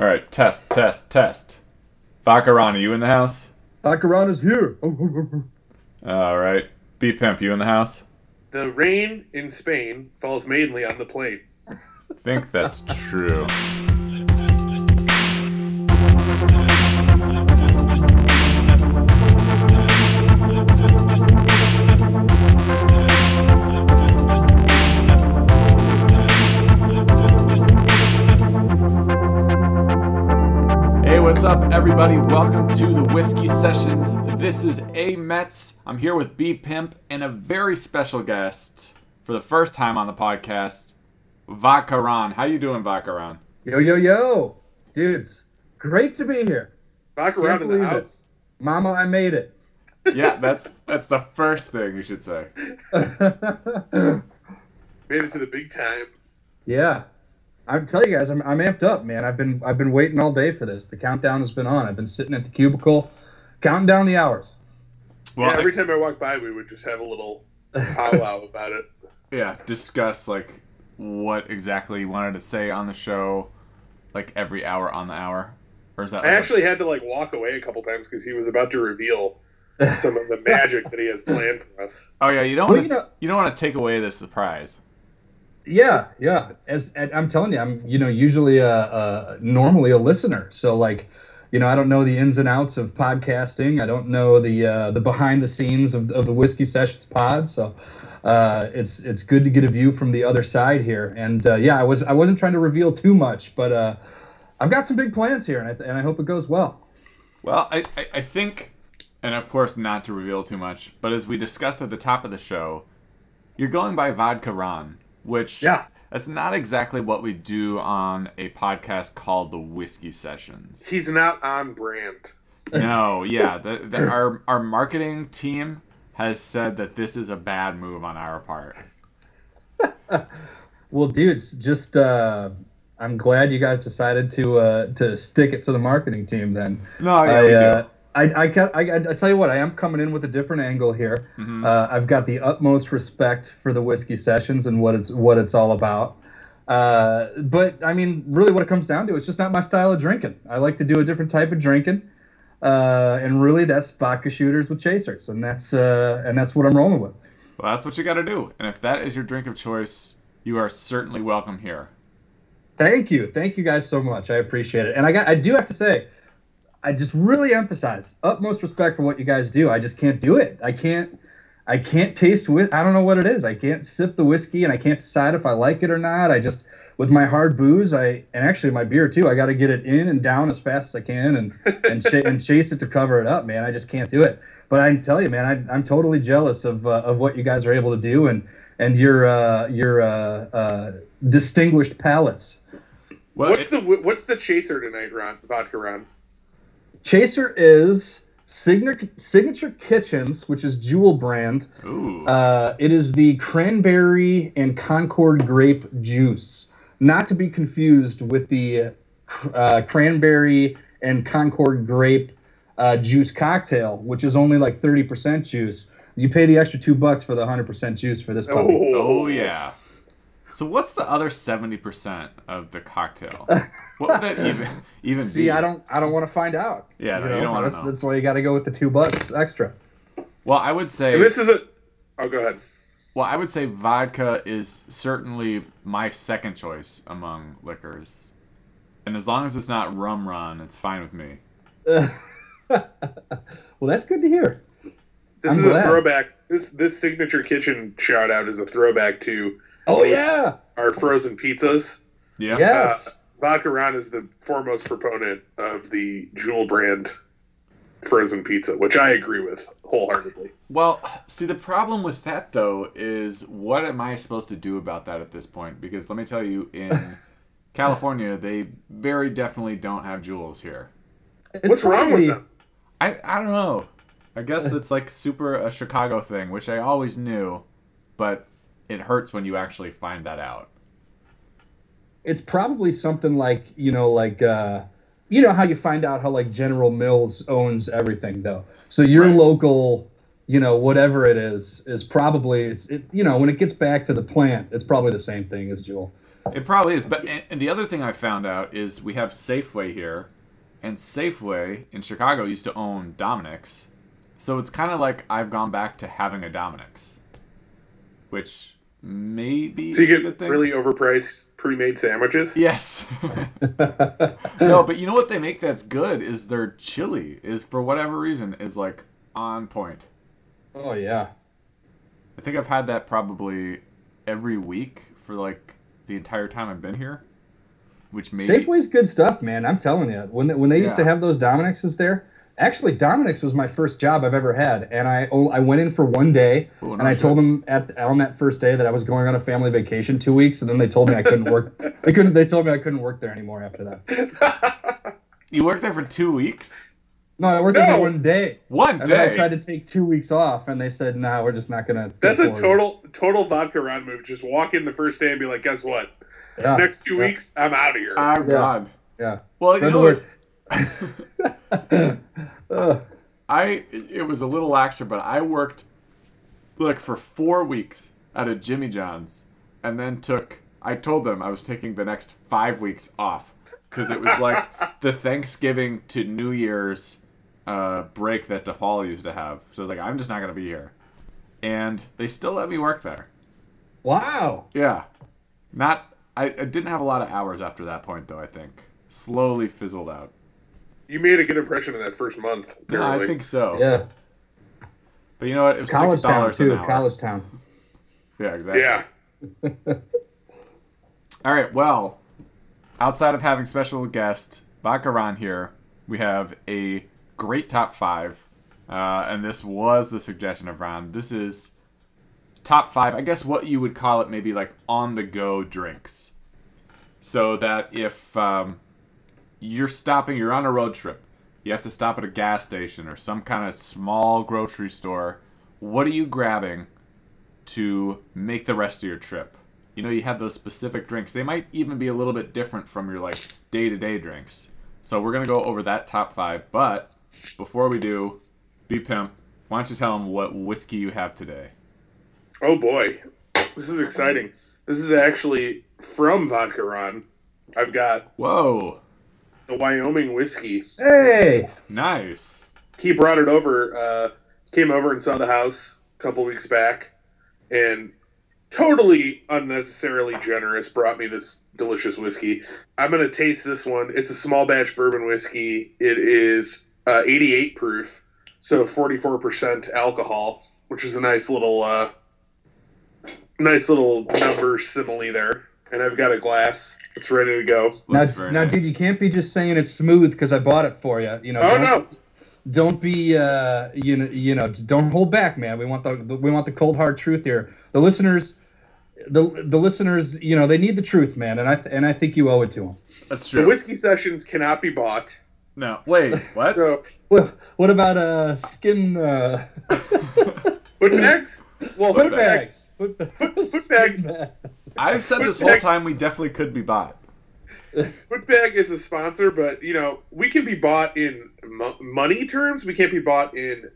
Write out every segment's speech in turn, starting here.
All right, test, test, test. Vodka Ron, are you in the house? Baccarat is here. All right. B Pimp, you in the house? The rain in Spain falls mainly on the plate. I think that's true. Up, everybody? Welcome to the Whiskey Sessions. This is A Metz. I'm here with B Pimp and a very special guest for the first time on the podcast, Vodka Ron. How you doing, Vodka Ron? Yo, yo, yo. Dudes, great to be here. Back around in the house. it. Mama, I made it. Yeah, that's that's the first thing you should say. Made it to the big time. yeah. I'm telling you guys, I'm, I'm amped up, man. I've been I've been waiting all day for this. The countdown has been on. I've been sitting at the cubicle, counting down the hours. Well, yeah, every time I walk by, we would just have a little powwow about it. yeah, discuss like what exactly you wanted to say on the show, like every hour on the hour, or is that? I like a- actually had to like walk away a couple times because he was about to reveal some of the magic that he has planned for us. oh yeah, you don't Well, want you know, you don't want to take away the surprise. Yeah, yeah. As I'm telling you, I'm you know usually a, a normally a listener. So like, you know, I don't know the ins and outs of podcasting. I don't know the uh, the behind the scenes of, of the whiskey sessions pod. So uh, it's it's good to get a view from the other side here. And uh, yeah, I was I wasn't trying to reveal too much, but uh, I've got some big plans here, and I, and I hope it goes well. Well, I, I, I think, and of course not to reveal too much, but as we discussed at the top of the show, you're going by Vodka Ron, which Yeah. that's not exactly what we do on a podcast called the Whiskey Sessions. He's not on brand. No, yeah, the, the, our our marketing team has said that this is a bad move on our part. Well, dudes, just uh, I'm glad you guys decided to uh, to stick it to the marketing team then. No, yeah, I, we uh, do. I, I, I, I tell you what, I am coming in with a different angle here. Mhm. Uh, I've got the utmost respect for the whiskey sessions and what it's what it's all about. Uh, but I mean, really, what it comes down to, it's just not my style of drinking. I like to do a different type of drinking, uh, and really, that's vodka shooters with chasers, and that's uh, and that's what I'm rolling with. Well, that's what you got to do. And if that is your drink of choice, you are certainly welcome here. Thank you, thank you guys so much. I appreciate it, and I got I do have to say, I just really emphasize utmost respect for what you guys do. I just can't do it. I can't. I can't taste with. I don't know what it is. I can't sip the whiskey, and I can't decide if I like it or not. I just with my hard booze, I and actually my beer too. I got to get it in and down as fast as I can, and and, ch- and chase it to cover it up, man. I just can't do it. But I can tell you, man, I, I'm totally jealous of uh, of what you guys are able to do, and and your uh, your uh, uh, distinguished palates. Well, What's it- the what's the chaser tonight, Ron? Vodka Ron. Chaser is Signature Signature Kitchens, which is Jewel brand. ooh, Uh, it is the cranberry and Concord grape juice, not to be confused with the uh, cranberry and Concord grape uh, juice cocktail, which is only like 30% juice. You pay the extra two bucks for the 100% juice for this puppy. oh yeah. So what's the other seventy percent of the cocktail? What would that even even be? See, I don't, I don't want to find out. Yeah, no, you don't wanna that's, know. that's why you got to go with the two bucks extra. Well, I would say And this is a. Oh, go ahead. Well, I would say vodka is certainly my second choice among liquors. And as long as it's not rum run, it's fine with me. well, that's good to hear. This I'm is glad. a throwback. This this signature kitchen shout out is a throwback to Oh yeah, our frozen pizzas. Yeah. yes. Uh, Vodka Ron is the foremost proponent of the Jewel brand frozen pizza, which I agree with wholeheartedly. Well, see, the problem with that, though, is what am I supposed to do about that at this point? Because let me tell you, in California, they very definitely don't have jewels here. It's What's wrong with probably- them? I, I don't know. I guess it's like super a Chicago thing, which I always knew, but it hurts when you actually find that out. It's probably something like you know, like uh, you know how you find out how like General Mills owns everything, though. So your Right. local, you know, whatever it is, is probably it's it. You know, when it gets back to the plant, it's probably the same thing as Jewel. It probably is. But and, and the other thing I found out is we have Safeway here, and Safeway in Chicago used to own Dominick's, so it's kind of like I've gone back to having a Dominick's, which maybe So you is a get good thing. really overpriced pre-made sandwiches. Yes. no, but you know what they make that's good is their chili is for whatever reason is like on point. oh yeah. I think I've had that probably every week for like the entire time I've been here, which maybe Safeway's good stuff, man. I'm telling you. When they, when they used to have those Dominick's there, actually Dominick's was my first job I've ever had, and I I went in for one day, Ooh, no and I shit. told them at on that first day that I was going on a family vacation two weeks, and then they told me I couldn't work. They couldn't. They told me I couldn't work there anymore after that. you worked there for two weeks. No, I worked there No. for one day, One and then I tried to take two weeks off, and they said, "No, we're just not gonna." go That's a forward." total total vodka run move. Just walk in the first day and be like, guess what? Yeah. Next two yeah. weeks, I'm out of here. Oh God. Yeah. Well, you In know other what? words- Ugh. I it was a little laxer, but I worked like for four weeks at a Jimmy John's, and then took. I told them I was taking the next five weeks off because it was like the Thanksgiving to New Year's uh, break that DePaul used to have. So I was like, I'm just not gonna be here, and they still let me work there. wow. Yeah, not. I, I didn't have a lot of hours after that point though. I think slowly fizzled out. You made a good impression in that first month. No, I think so. Yeah. But you know what? It was six College town dollars an too. hour. College town. Yeah, exactly. Yeah. All right. Well, outside of having special guest Vodka Ron here, we have a great top five, uh, and this was the suggestion of Ron. This is top five. I guess what you would call it, maybe like on the go drinks. So that if um, you're stopping, you're on a road trip, you have to stop at a gas station or some kind of small grocery store. What are you grabbing to make the rest of your trip? You know, you have those specific drinks. They might even be a little bit different from your like day-to-day drinks. So we're gonna go over that top five. But before we do, B Pimp, why don't you tell them what whiskey you have today? Oh boy, this is exciting. This is actually from Vodka Ron. I've got Whoa, the Wyoming whiskey. Hey. nice. He brought it over. Uh, came over and saw the house a couple weeks back, and totally unnecessarily generous brought me this delicious whiskey. I'm gonna taste this one. It's a small batch bourbon whiskey. It is uh, 88 proof, so 44% alcohol, which is a nice little, uh, nice little number simile there. And I've got a glass. It's ready to go. Now, now, nice. dude, you can't be just saying it's smooth because I bought it for you. You know, Oh don't, no! don't be, uh, you know, you know, don't hold back, man. We want the, we want the cold hard truth here. The listeners, the the listeners, you know, they need the truth, man, and I and I think you owe it to them. That's true. The whiskey sessions cannot be bought. No, wait, what? So, What what about uh skin uh foot bags? Well, foot foot bags. bags? Foot, foot skin bag. Bag. I've said this whole time we definitely could be bought. Footbag is a sponsor, but you know we can be bought in mo- money terms. We can't be bought in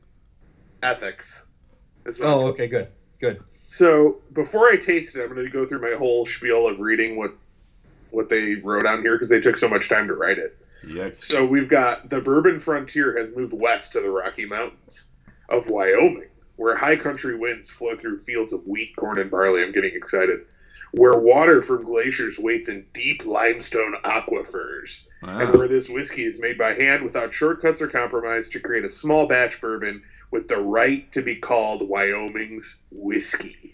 ethics. That's what I'm Oh, okay, good, good. So before I taste it, I'm going to go through my whole spiel of reading what what they wrote on here because they took so much time to write it. Yikes. So we've got the bourbon frontier has moved west to the Rocky Mountains of Wyoming, where high country winds flow through fields of wheat, corn, and barley. I'm getting excited. Where water from glaciers waits in deep limestone aquifers, and where this whiskey is made by hand without shortcuts or compromise to create a small batch bourbon with the right to be called Wyoming's whiskey.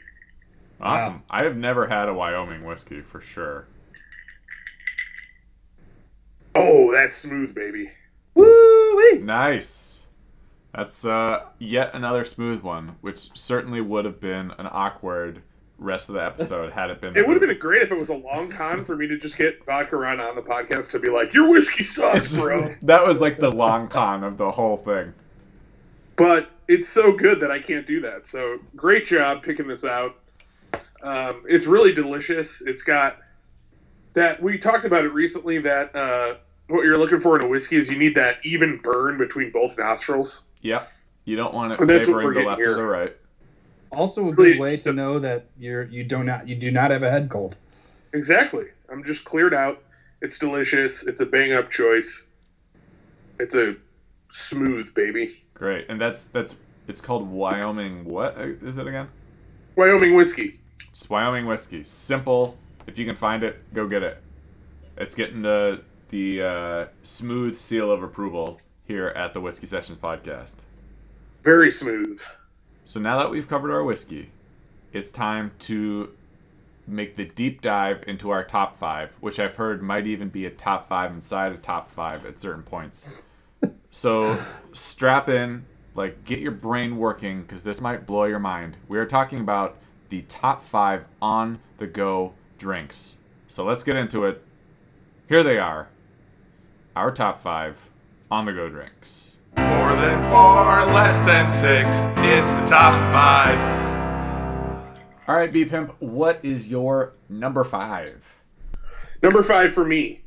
Awesome. I have never had a Wyoming whiskey for sure. Oh, that's smooth, baby. Woo! Nice. That's uh, yet another smooth one, which certainly would have been an awkward rest of the episode had it been. It would have been great if it was a long con for me to just get Vodka Ron on the podcast to be like, "Your whiskey sucks, bro." that was like the long con of the whole thing. but it's so good that I can't do that. So great job picking this out. Um, it's really delicious. It's got that we talked about it recently. That uh, what you're looking for in a whiskey is you need that even burn between both nostrils. Yeah, You don't want it And that's what favoring the left here. or the right. Also, a good way to know that you're you do not you do not have a head cold. Exactly. I'm just cleared out. It's delicious. It's a bang up choice. It's a smooth baby. Great, and that's that's it's called Wyoming. What uh, it again? Wyoming whiskey. It's Wyoming whiskey. Simple. If you can find it, go get it. It's getting the the uh, smooth seal of approval here at the Whiskey Sessions podcast. Very smooth. So now that we've covered our whiskey, it's time to make the deep dive into our top five, which I've heard might even be a top five inside a top five at certain points. So strap in, like get your brain working, because this might blow your mind. We are talking about the top five on the go drinks. So let's get into it. Here they are our top five on the go drinks. More than four, less than six. It's the top five. All right, B Pimp, what is your number five? Number five for me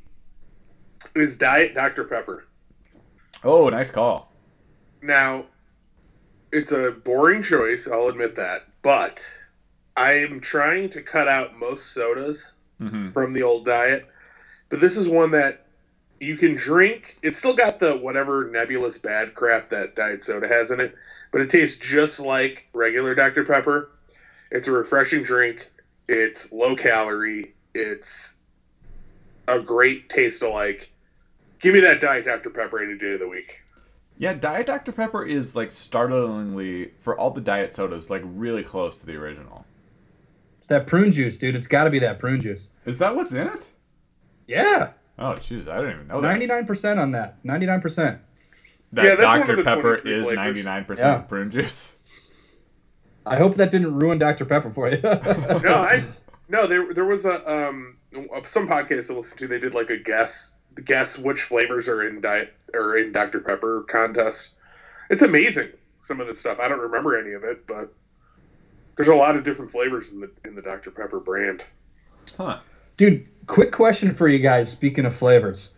is Diet Dr. Pepper. Oh, nice call. Now, it's a boring choice, I'll admit that, but I am trying to cut out most sodas hmm from the old diet. But this is one that you can drink. It's still got the whatever nebulous bad crap that diet soda has in it, but it tastes just like regular Dr. Pepper. It's a refreshing drink. It's low calorie. It's a great taste alike. Give me that Diet Dr. Pepper any day of the week. Yeah, Diet Dr. Pepper is like startlingly, for all the diet sodas, like really close to the original. It's that prune juice, dude. It's got to be that prune juice. Is that what's in it? Yeah, Oh, jeez, I didn't even know that. ninety-nine percent on that. Ninety-nine percent. That Yeah, Dr. Pepper is flavors. 99% Yeah. prune juice. I hope that didn't ruin Dr Pepper for you. No, I no. There there was a um some podcast I listened to. They did like a guess guess which flavors are in diet or in Dr Pepper contest. It's amazing some of the stuff. I don't remember any of it, but there's a lot of different flavors in the in the Dr Pepper brand. Huh. Dude, quick question for you guys. Speaking of flavors,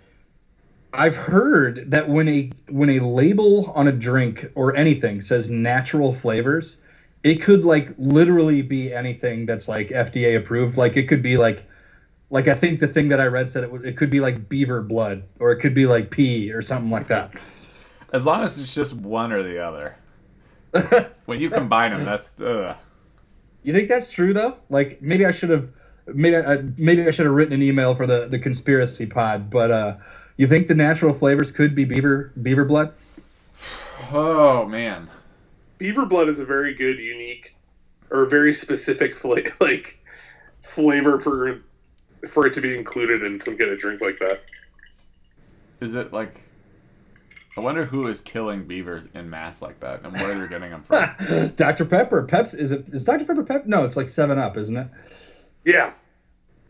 I've heard that when a when a label on a drink or anything says natural flavors, it could like literally be anything that's like FDA approved. Like it could be like like I think the thing that I read said it would it could be like beaver blood or it could be like pee or something like that. As long as it's just one or the other. When you combine them, that's. Ugh. You think that's true though? Like maybe I should have maybe I, maybe I should have written an email for the the conspiracy pod, but uh you think the natural flavors could be beaver beaver blood? Oh, man. Beaver blood is a very good, unique, or very specific fla- like flavor for for it to be included in some kind of drink like that. Is it like. I wonder who is killing beavers in mass like that and where they're getting them from. Dr Pepper, Peps is it is Dr Pepper Pep? No, it's like 7 Up, isn't it? Yeah,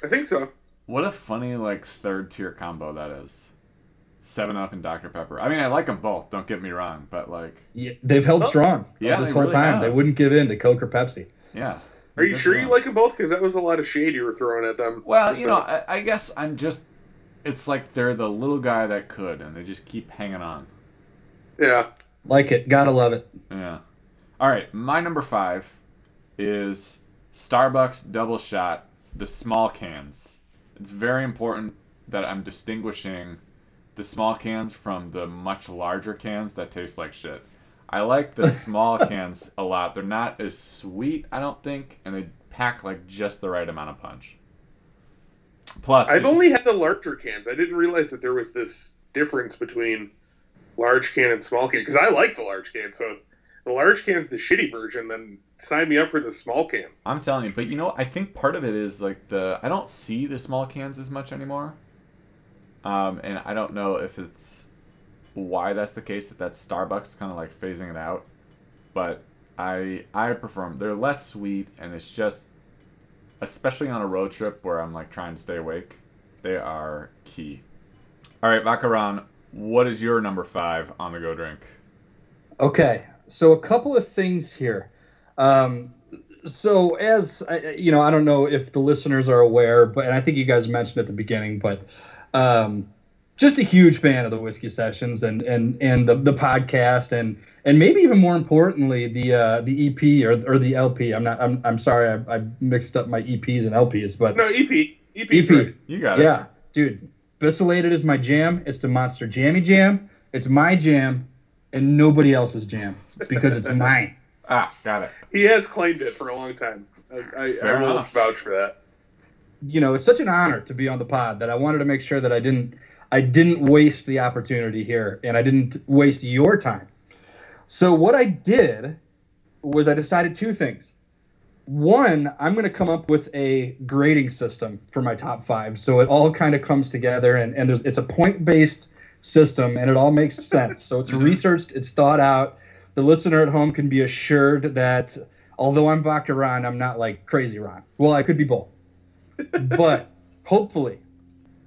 I think so. What a funny, like, third tier combo that is. 7 Up and Dr. Pepper. I mean, I like them both, don't get me wrong, but, like, Yeah, they've held Oh. strong Yeah, this whole really time. have. They wouldn't give in to Coke or Pepsi. yeah. Are you sure you like them both? Because that was a lot of shade you were throwing at them. Well, you know, I, I guess I'm just. It's like they're the little guy that could, and they just keep hanging on. Yeah. Like it, gotta love it. Yeah. All right, my number five is Starbucks Double Shot, the small cans. It's very important that I'm distinguishing the small cans from the much larger cans that taste like shit. I like the small cans a lot. They're not as sweet, I don't think, and they pack like just the right amount of punch. Plus, I've only had the larger cans. I didn't realize that there was this difference between large can and small can because I like the large can. So the large can's the shitty version, then sign me up for the small can. I'm telling you, but you know, I think part of it is like the I don't see the small cans as much anymore, um, and I don't know if it's why that's the case. that that's Starbucks kind of like phasing it out, but I I prefer them. They're less sweet, and it's just, especially on a road trip where I'm like trying to stay awake, they are key. All right, Vodka Ron, what is your number five on the go drink? Okay, so a couple of things here. Um, so as you know, I don't know if the listeners are aware, but and I think you guys mentioned at the beginning, but um, just a huge fan of the whiskey sessions and and and the, the podcast and and maybe even more importantly the uh, the EP or, or the LP. I'm not. I'm, I'm sorry. I, I mixed up my EPs and LPs, but No, EP. EP. EP. right. You got it. Yeah, dude. Bicylated is my jam. It's the Monster Jammy Jam. It's my jam, and nobody else's jam because it's mine. Ah, got it. He has claimed it for a long time. I, I, Fair I will enough. vouch for that. You know, it's such an honor to be on the pod that I wanted to make sure that I didn't I didn't waste the opportunity here and I didn't waste your time. So what I did was I decided two things. One, I'm going to come up with a grading system for my top five, so it all kind of comes together, and, and there's it's a point based system, and it all makes sense. So it's researched, it's thought out. The listener at home can be assured that although I'm Vodka Ron, I'm not like crazy Ron. Well, I could be both, but hopefully,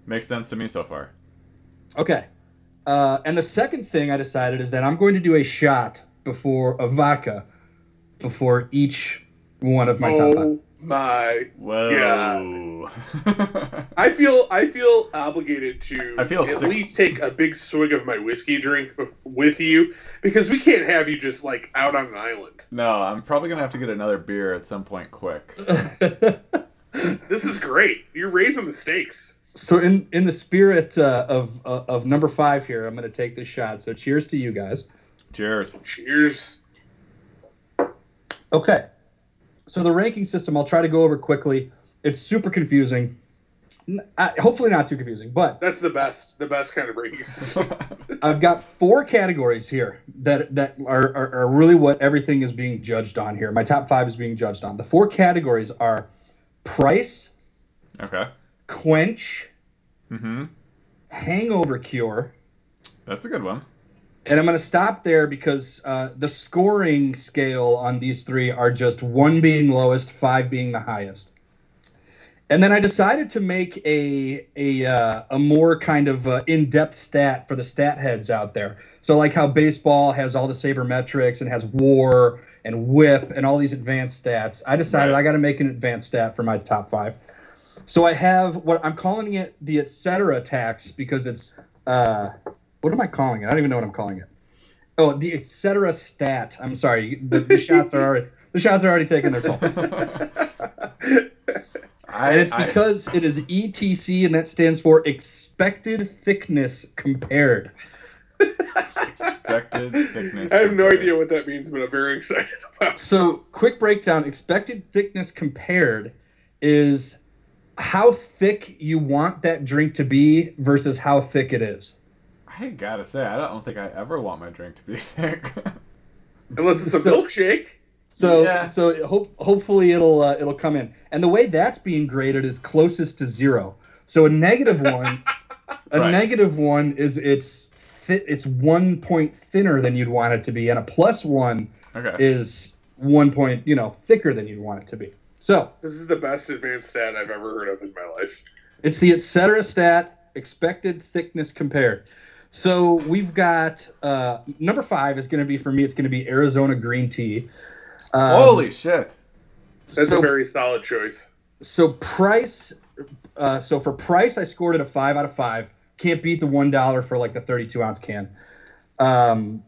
Makes sense to me so far. okay. Uh, and the second thing I decided is that I'm going to do a shot before a vodka before each one of my top five. My! Whoa. I feel I feel obligated to I feel at sick. least take a big swig of my whiskey drink with you because we can't have you just like out on an island. no, I'm probably gonna have to get another beer at some point quick. This is great. You're raising the stakes. so in in the spirit uh, of uh, of number five here, I'm going to take this shot. So cheers to you guys. Cheers. Cheers. Okay. So the ranking system, I'll try to go over quickly. It's super confusing. N- I- hopefully not too confusing, but That's the best. The best kind of race. I've got four categories here that that are, are, are really what everything is being judged on here. My top five is being judged on. The four categories are price, okay. quench, Mm-hmm. hangover cure, That's a good one. And I'm going to stop there because uh, the scoring scale on these three are just one being lowest, five being the highest. And then I decided to make a a uh, a more kind of uh, in-depth stat for the stat heads out there. So like how baseball has all the sabermetrics and has WAR and WHIP and all these advanced stats. I decided Right. I got to make an advanced stat for my top five. So I have what I'm calling it the etc. tax because it's uh, what am I calling it? I don't even know what I'm calling it. Oh, the etc. stat. I'm sorry. The, the shots are already the shots are already taking their toll. I, And it's I- because it is ETC, and that stands for expected thickness compared. expected thickness. I have no idea what that means, but I'm very excited about. it. So, quick breakdown: expected thickness compared is how thick you want that drink to be versus how thick it is. I gotta say, I don't think I ever want my drink to be thick. Unless it's a So- milkshake. So, Yeah. so hope, hopefully it'll uh, it'll come in. And the way that's being graded is closest to zero. So a negative one, a Right. negative one is it's fit, it's one point thinner than you'd want it to be, and a plus one okay. is one point you know thicker than you'd want it to be. So This is the best advanced stat I've ever heard of in my life. it's the et cetera stat expected thickness compared. So we've got uh, number five is going to be for me. It's going to be Arizona green tea. Um, Holy shit. That's so- a very solid choice. So price, uh, so for price, I scored it a five out of five. Can't beat the one dollar for like the thirty-two ounce can. Um,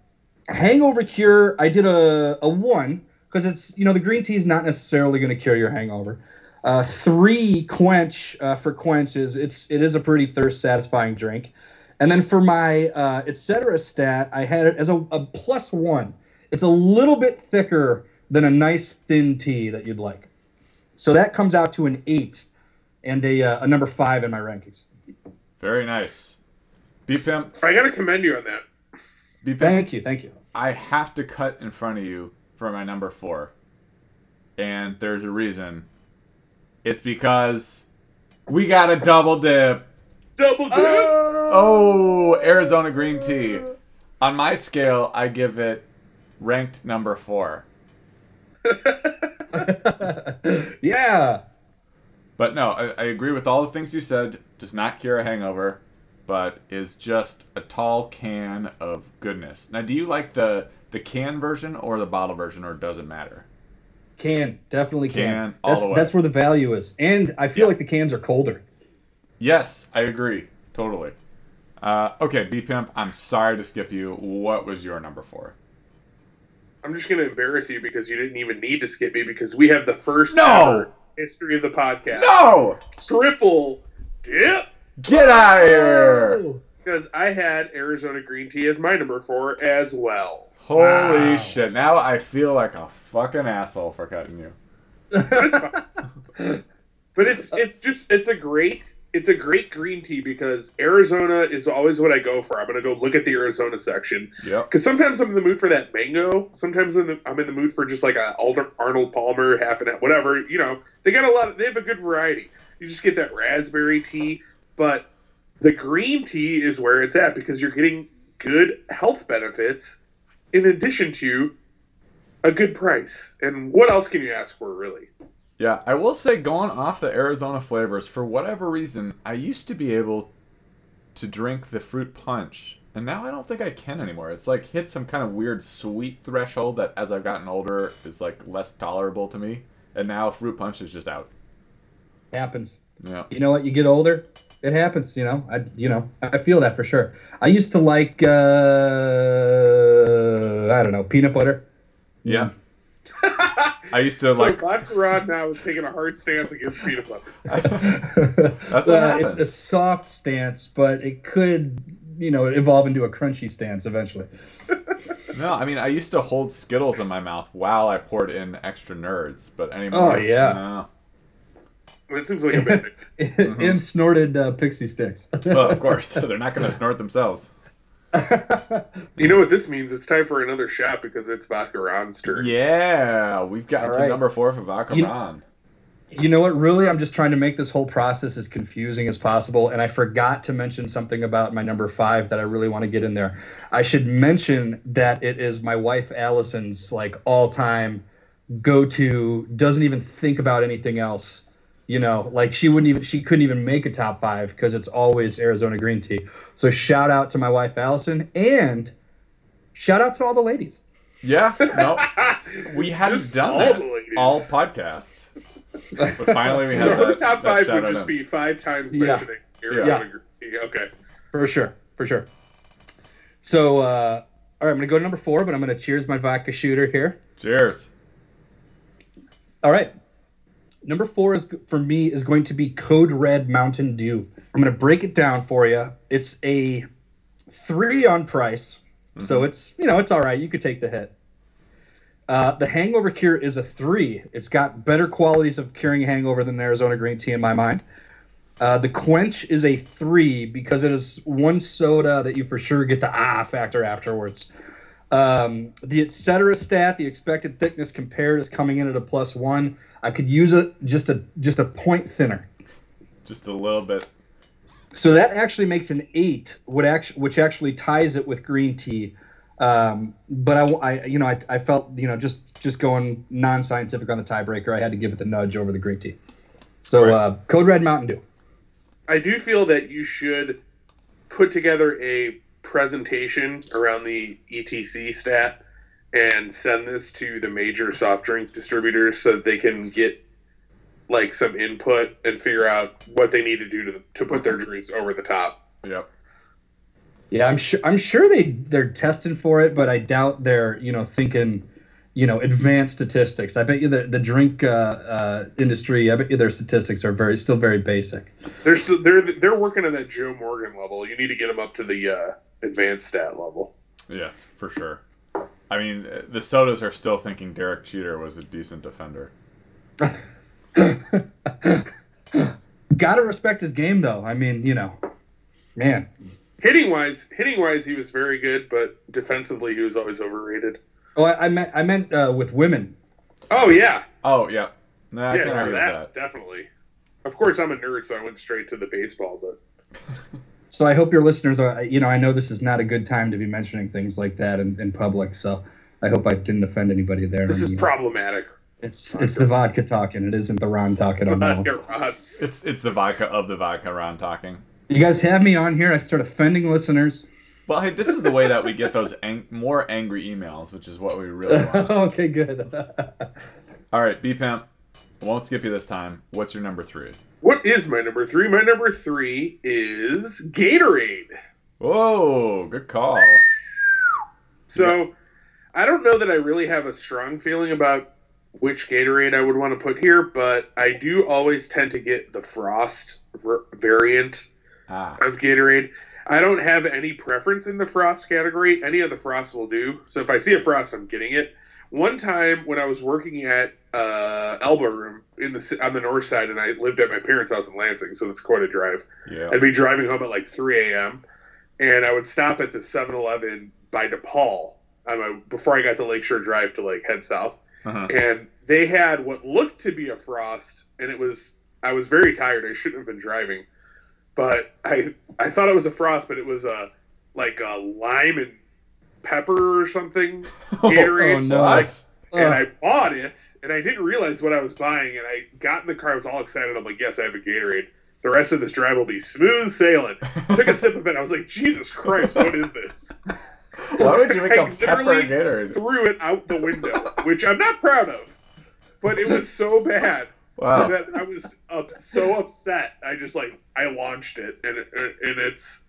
hangover cure, I did a a one because it's you know the green tea is not necessarily going to cure your hangover. Uh, three quench uh, for quench is it's it is a pretty thirst satisfying drink. And then for my uh, et cetera stat, I had it as a, a plus one. It's a little bit thicker than a nice thin tea that you'd like. So that comes out to an eight and a, uh, a number five in my rankings. Very nice. B Pimp, I gotta commend you on that. B Pimp, Thank you, thank you. I have to cut in front of you for my number four. And there's a reason. It's because we got a double dip. Double dip. Oh, Arizona green tea. On my scale, I give it ranked number four. yeah. But no, I, I agree with all the things you said. Does not cure a hangover, but is just a tall can of goodness. Now, do you like the the can version or the bottle version, or does it matter? Can definitely can. Can, all that's the way. that's where the value is, and I feel Yeah. like the cans are colder. Yes, I agree. Totally. Uh, okay, B Pimp, I'm sorry to skip you. What was your number four? I'm just gonna embarrass you because you didn't even need to skip me because we have the first No! ever history of the podcast. No! Triple dip Get out of here! Oh. because I had Arizona green tea as my number four as well. Holy Wow. shit! Now I feel like a fucking asshole for cutting you. But it's it's just it's a great it's a great green tea because Arizona is always what I go for. I'm gonna go look at the Arizona section Yeah. because sometimes I'm in the mood for that mango. Sometimes I'm in the, I'm in the mood for just like a Alder, Arnold Palmer half and half, whatever. You know, they got a lot. Of, they have a good variety. You just get that raspberry tea, but the green tea is where it's at because you're getting good health benefits in addition to a good price. And what else can you ask for, really? Yeah, I will say, going off the Arizona flavors, for whatever reason, I used to be able to drink the fruit punch, and now I don't think I can anymore. It's like hit some kind of weird sweet threshold that, as I've gotten older, is like less tolerable to me, and now fruit punch is just out. happens. Yeah. You know what? You get older, it happens. You know, I you know I feel that for sure. I used to like uh, I don't know peanut butter. Yeah. I used to So like. Vodka Ron now is taking a hard stance against peanut butter. That's what Uh, happens. It's a soft stance, but it could you know evolve into a crunchy stance eventually. No, I mean I used to hold Skittles in my mouth while I poured in extra nerds, but anymore. Oh, yeah. no. That seems like a bit. and snorted uh, pixie sticks. Well, of course, they're not going to snort themselves. You know what this means? It's time for another shot because it's vodka Ron's turn. Yeah, we've got All to right. number four for Vodka You- Ron. You know what? Really, I'm just trying to make this whole process as confusing as possible. And I forgot to mention something about my number five that I really want to get in there. I should mention that it is my wife Allison's like all time go to, doesn't even think about anything else. You know, like she wouldn't even, she couldn't even make a top five because it's always Arizona green tea. So shout out to my wife Allison and shout out to all the ladies. Yeah, no, we hadn't Just done all that all podcasts, but finally we had So that, top that five shout would just in. be five times Yeah. mentioning Arizona green tea. Okay. For sure, for sure. So, uh, all right, I'm gonna go to number four, but I'm gonna cheers my vodka shooter here. Cheers. All right, number four is for me is going to be Code Red Mountain Dew. I'm gonna break it down for you. It's a three on price, so it's you know it's all right. You could take the hit. Uh, the hangover cure is a three. It's got better qualities of curing a hangover than Arizona green tea in my mind. Uh, the quench is a three because it is one soda that you for sure get the ah factor afterwards. Um, the et cetera stat, the expected thickness compared is coming in at a plus one. I could use it just a just a point thinner. Just a little bit. So that actually makes an eight, which actually ties it with green tea. Um, but I, I, you know, I, I felt, you know, just just going non-scientific on the tiebreaker, I had to give it the nudge over the green tea. So Right. uh, Code Red Mountain Dew. I do feel that you should put together a presentation around the ETC stat and send this to the major soft drink distributors so that they can get like some input and figure out what they need to do to, to put their drinks over the top. Yep. Yeah, I'm sure. I'm sure they they're testing for it, but I doubt they're you know thinking, you know, advanced statistics. I bet you the the drink uh, uh, industry. I bet you their statistics are very still very basic. They're so, they're they're working on that Joe Morgan level. You need to get them up to the uh, advanced stat level. Yes, for sure. I mean, uh, the sodas are still thinking Derek Jeter was a decent defender. Gotta respect his game though. I mean, you know, man. Hitting wise, hitting wise, he was very good, but defensively, he was always overrated. Oh, I, I meant I meant uh, with women. Oh yeah, Oh, yeah. No, I yeah, can't no, argue that, that. definitely. Of course, I'm a nerd, so I went straight to the baseball. But So I hope your listeners are. You know, I know this is not a good time to be mentioning things like that in, in public. So I hope I didn't offend anybody there. this is You know, problematic. It's it's the vodka talking. It isn't the Ron talking on that one. It's it's the vodka of the vodka Ron talking. You guys have me on here. I start offending listeners. Well, hey, this is the way that we get those ang- more angry emails, which is what we really want. okay, good. All right, B Pimp, I won't skip you this time. What's your number three? What is my number three? My number three is Gatorade. Whoa, good call. So I don't know that I really have a strong feeling about which Gatorade I would want to put here, but I do always tend to get the Frost variant Ah, of Gatorade. I don't have any preference in the Frost category. Any of the Frost will do. So if I see a Frost, I'm getting it. One time when I was working at uh, Elbow Room in the on the north side, and I lived at my parents' house in Lansing, so it's quite a drive. yeah. I'd be driving home at like 3 a.m. and I would stop at the 7-Eleven by DePaul on my, before I got to Lakeshore Drive to like head south, Uh-huh. and they had what looked to be a frost, and it was I was very tired. I shouldn't have been driving, but I I thought it was a frost, but it was a like a lime and pepper or something Gatorade. Oh, no. What? and Ugh. I bought it, and I didn't realize what I was buying. And I got in the car, I was all excited. I'm like, yes, I have a Gatorade. The rest of this drive will be smooth sailing. Took a sip of it. I was like, Jesus Christ, what is this? Why would you make a I pepper literally Gatorade? Threw it out the window, which I'm not proud of, but it was so bad Wow. that I was up, so upset. I just like I launched it, and it, and it's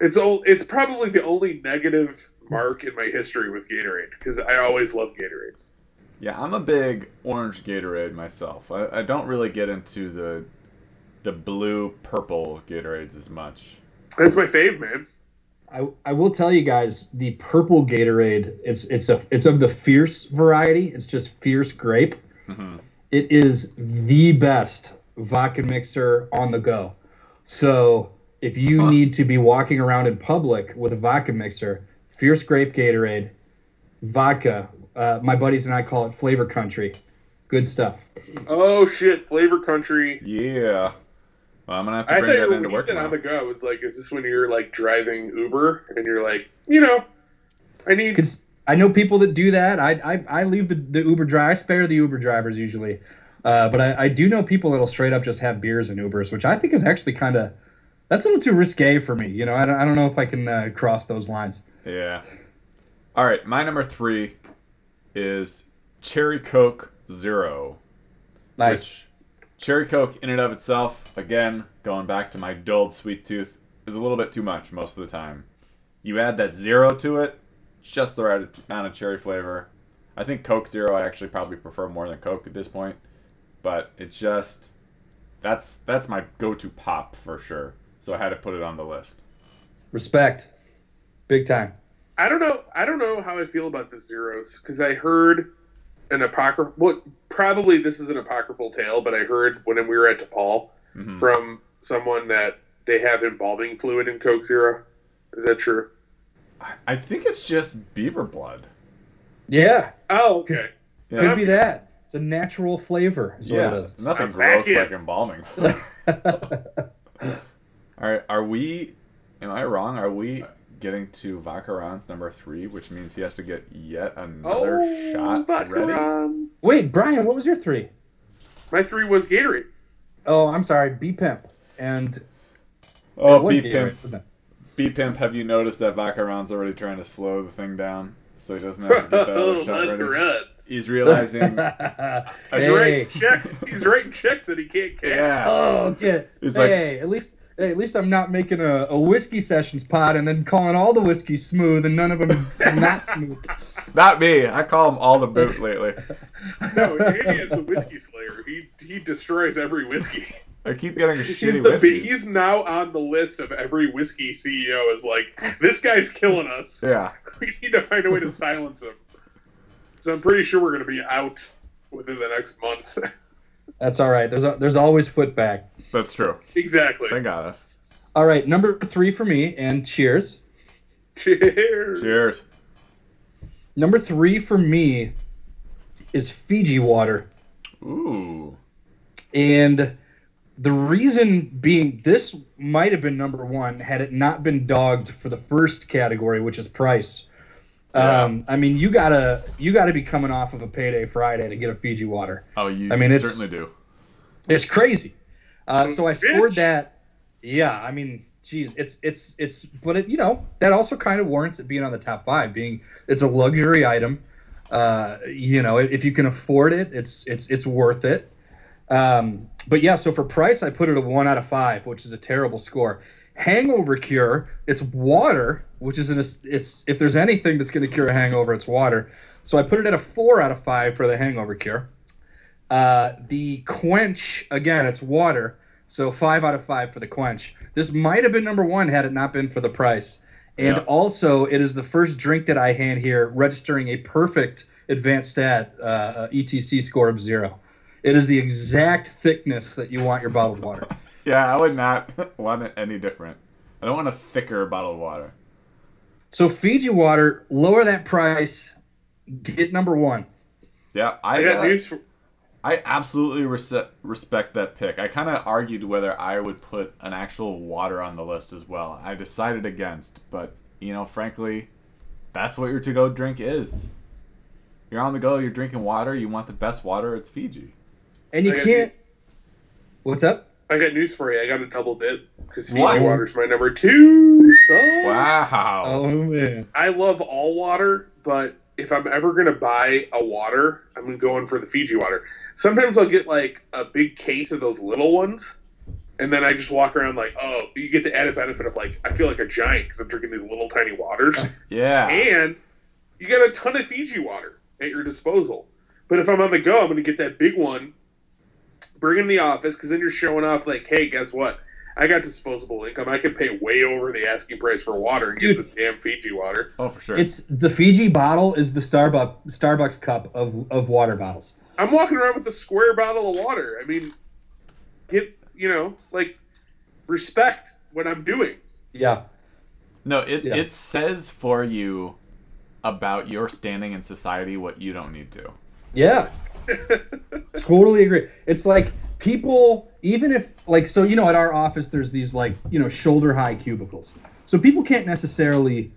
it's all it's probably the only negative mark in my history with Gatorade because I always love Gatorade. Yeah, I'm a big orange Gatorade myself. I, I don't really get into the the blue purple Gatorades as much. That's my fave, man. I, I will tell you guys the purple Gatorade. It's it's a it's of the fierce variety. It's just fierce grape. hmm It is the best vodka mixer on the go. So if you Huh. need to be walking around in public with a vodka mixer, fierce grape Gatorade, vodka. Uh, my buddies and I call it flavor country. Good stuff. Oh shit, Flavor Country. Yeah. Well, I'm gonna have to bring thought that you into were work on now. the go. I was like, is this when you're like driving Uber and you're like, you know, I need Because I know people that do that. I I, I leave the, the Uber driver. I spare the Uber drivers usually, uh, but I, I do know people that'll straight up just have beers in Ubers, which I think is actually kind of that's a little too risque for me. You know, I don't, I don't know if I can uh, cross those lines. Yeah. All right, my number three is Cherry Coke Zero. Nice. Which Cherry Coke, in and of itself, again, going back to my dulled sweet tooth, is a little bit too much most of the time. You add that zero to it, it's just the right amount of cherry flavor. I think Coke Zero I actually probably prefer more than Coke at this point, but it's just that's that's my go-to pop for sure. So I had to put it on the list. Respect, big time. I don't know. I don't know how I feel about the zeros because I heard an apocryphal. Well, probably this is an apocryphal tale, but I heard when we were at DePaul Mhm. from someone that they have embalming fluid in Coke Zero. Is that true? I think it's just beaver blood. Yeah, Oh, okay. Yeah. could be that. It's a natural flavor. Is Yeah, what it's nothing I'm gross like embalming. is. All right, are we? Am I wrong? Are we getting to Vodka Ron's number three, which means he has to get yet another oh, shot ready? Wait, Brian, what was your three? My three was Gatorade. Oh, I'm sorry, B Pimp. And Oh, B Pimp. B pimp. Have you noticed that Vodka Ron's already trying to slow the thing down so he doesn't have to get that other shot Let ready? run. He's realizing. He's writing checks. He's writing checks that he can't cash. yeah. Oh, okay. It's hey, at least hey, at least I'm not making a, a whiskey sessions pod and then calling all the whiskey smooth and none of them not smooth. Not me. I call him all the boot lately. No, Andy is the whiskey slayer. He he destroys every whiskey. I keep getting He's shitty the whiskeys. he's now on the list of every whiskey CEO is like this guy's killing us. Yeah. We need to find a way to silence him. So I'm pretty sure we're going to be out within the next month. That's all right. There's a, there's always foot back. That's true. exactly. They got us. All right, number three for me, and cheers. Cheers. Cheers. Number three for me is Fiji water. Ooh. And the reason being, this might have been number one had it not been dogged for the first category, which is price. Yeah. Um, I mean, you gotta you gotta be coming off of a payday Friday to get a Fiji water. Oh, you I mean, it's- certainly do. It's crazy. Uh, so I scored that. Yeah, I mean, geez, it's it's it's, but it you know that also kind of warrants it being on the top five. Being it's a luxury item. Uh, you know, if you can afford it, it's it's it's worth it. Um, but yeah, so for price, I put it a one out of five, which is a terrible score. Hangover cure, it's water, which is an it's if there's anything that's going to cure a hangover, it's water. So I put it at a four out of five for the hangover cure. Uh, the quench again, it's water, so five out of five for the quench. This might have been number one had it not been for the price. And Yeah. also, it is the first drink that I hand here registering a perfect advanced stat uh, ETC score of zero. It is the exact thickness that you want your bottled water. Yeah, I would not want it any different. I don't want a thicker bottle of water. So Fiji water, lower that price, get number one. Yeah, I I got uh, news for I absolutely res- respect that pick. I kind of argued whether I would put an actual water on the list as well. I decided against, but you know, frankly, that's what your to-go drink is. You're on the go. You're drinking water. You want the best water. It's Fiji. And you can't. What's up? I got news for you. I got a double dip because Fiji What? water's my number two. Son. Wow. Oh man. I love all water, but if I'm ever gonna buy a water, I'm going for the Fiji water. Sometimes I'll get like a big case of those little ones, and then I just walk around like, oh, you get the added benefit of like I feel like a giant because I'm drinking these little tiny waters, oh, Yeah. and you get a ton of Fiji water at your disposal. But if I'm on the go, I'm gonna get that big one, bring it in the office because then you're showing off like, hey, guess what? I got disposable income. I can pay way over the asking price for water and get Dude. this damn Fiji water. Oh, for sure. It's the Fiji bottle is the Starbucks Starbucks cup of, of water bottles. I'm walking around with a square bottle of water. I mean, get you know, like respect what I'm doing. Yeah. no, it Yeah. it says for you about your standing in society what you don't need to. Yeah. totally agree. It's like people, even if like so, you know, at our office there's these like you know shoulder high cubicles, so people can't necessarily,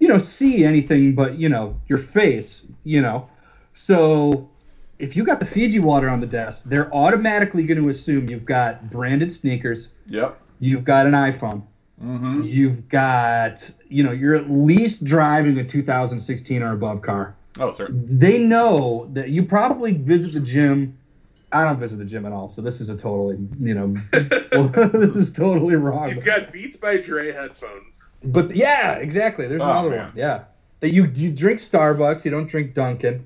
you know, see anything but you know your face, you know, so. If you got the Fiji water on the desk, they're automatically going to assume you've got branded sneakers, Yep. you've got an iPhone, Mm-hmm. you've got, you know, you're at least driving a 2016 or above car. Oh, sir. They know that you probably visit the gym. I don't visit the gym at all, so this is a totally, you know, this is totally wrong. You've got Beats by Dre headphones. But yeah, exactly. There's Oh, another man. one. Yeah, that you you drink Starbucks, you don't drink Dunkin'.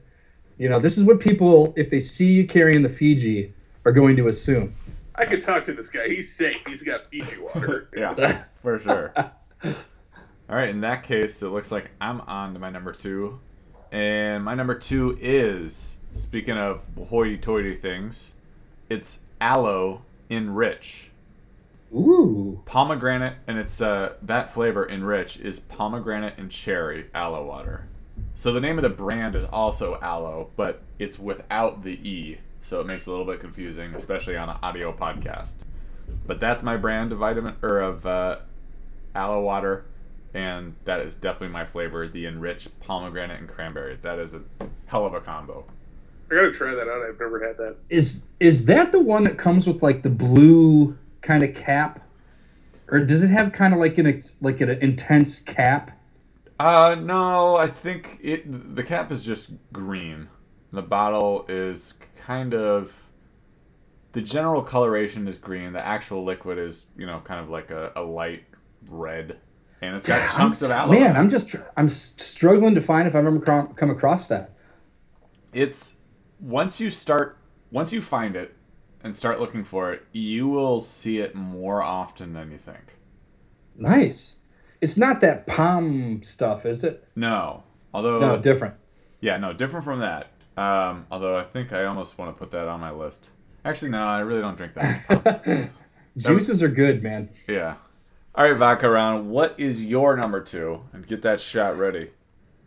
You know, this is what people, if they see you carrying the Fiji, are going to assume. I could talk to this guy. He's safe. He's got Fiji water. yeah, for sure. All right, in that case, it looks like I'm on to my number two. And my number two is, speaking of hoity toity things, it's ALO Enrich. Ooh, Pomegranate, and it's uh, that flavor in rich is pomegranate and cherry aloe water. So the name of the brand is also aloe, but it's without the E, so it makes it a little bit confusing, especially on an audio podcast. But that's my brand of vitamin or of uh, aloe water, and that is definitely my flavor, the enriched pomegranate and cranberry. That is a hell of a combo. I gotta try that out. I've never had that. is is that the one that comes with like the blue kind of cap, or does it have kind of like an like an intense cap? Uh, no, I think it. The cap is just green. The bottle is kind of. The general coloration is green. The actual liquid is, you know, kind of like a, a light red, and it's got Yeah, chunks I'm- of aloe. Man, I'm just I'm struggling to find if I've ever come across that. it's once you start once you find it and start looking for it, you will see it more often than you think. Nice. It's not that palm stuff, is it? No, although No, different. Yeah, no, different from that. Um, although I think I almost want to put that on my list. Actually, no, I really don't drink that. Juices are good, man. yeah. All right, Vodka Ron. What is your number two? And get that shot ready.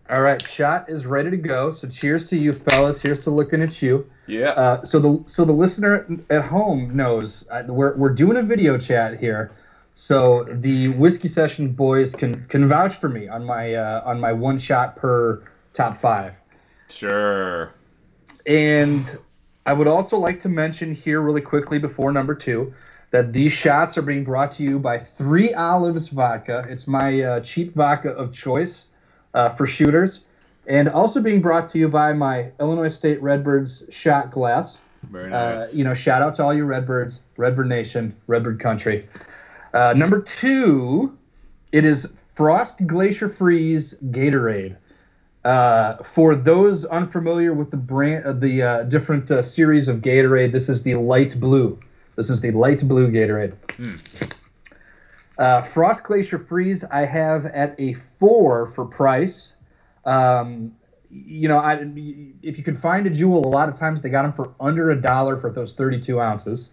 All right, shot is ready to go. So cheers to you, fellas. Here's to looking at you. Yeah. Uh, so the so the listener at home knows uh, we're we're doing a video chat here, so the whiskey session boys can can vouch for me on my uh, on my one shot per top five. sure. And I would also like to mention here really quickly before number two that these shots are being brought to you by Three Olives Vodka. It's my uh, cheap vodka of choice uh, for shooters. And also being brought to you by my Illinois State Redbirds shot glass. Very Uh, nice. you know, shout out to all you Redbirds, Redbird Nation, Redbird Country. Uh, number two, it is Frost Glacier Freeze Gatorade. Uh, for those unfamiliar with the brand, uh, the uh, different uh, series of Gatorade, this is the light blue. This is the light blue Gatorade. Uh, Frost Glacier Freeze, I have at a four for price. Um, you know, I, if you could find a jewel, a lot of times they got them for under a dollar for those 32 ounces.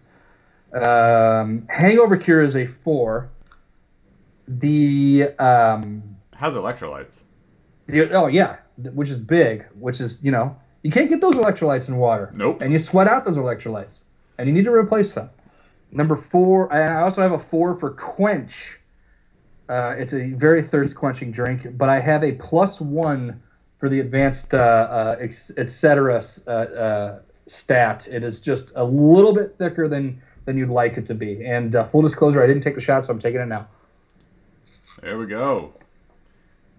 Um, Hangover Cure is a four. The um, How's electrolytes? the, oh yeah, which is big, which is you know you can't get those electrolytes in water. Nope. And you sweat out those electrolytes, and you need to replace them. Number four, I also have a four for Quench. Uh, it's a very thirst quenching drink, but I have a plus one for the advanced uh, uh, etc. Uh, uh, stat. It is just a little bit thicker than than you'd like it to be. And uh, full disclosure, I didn't take the shot, so I'm taking it now. There we go.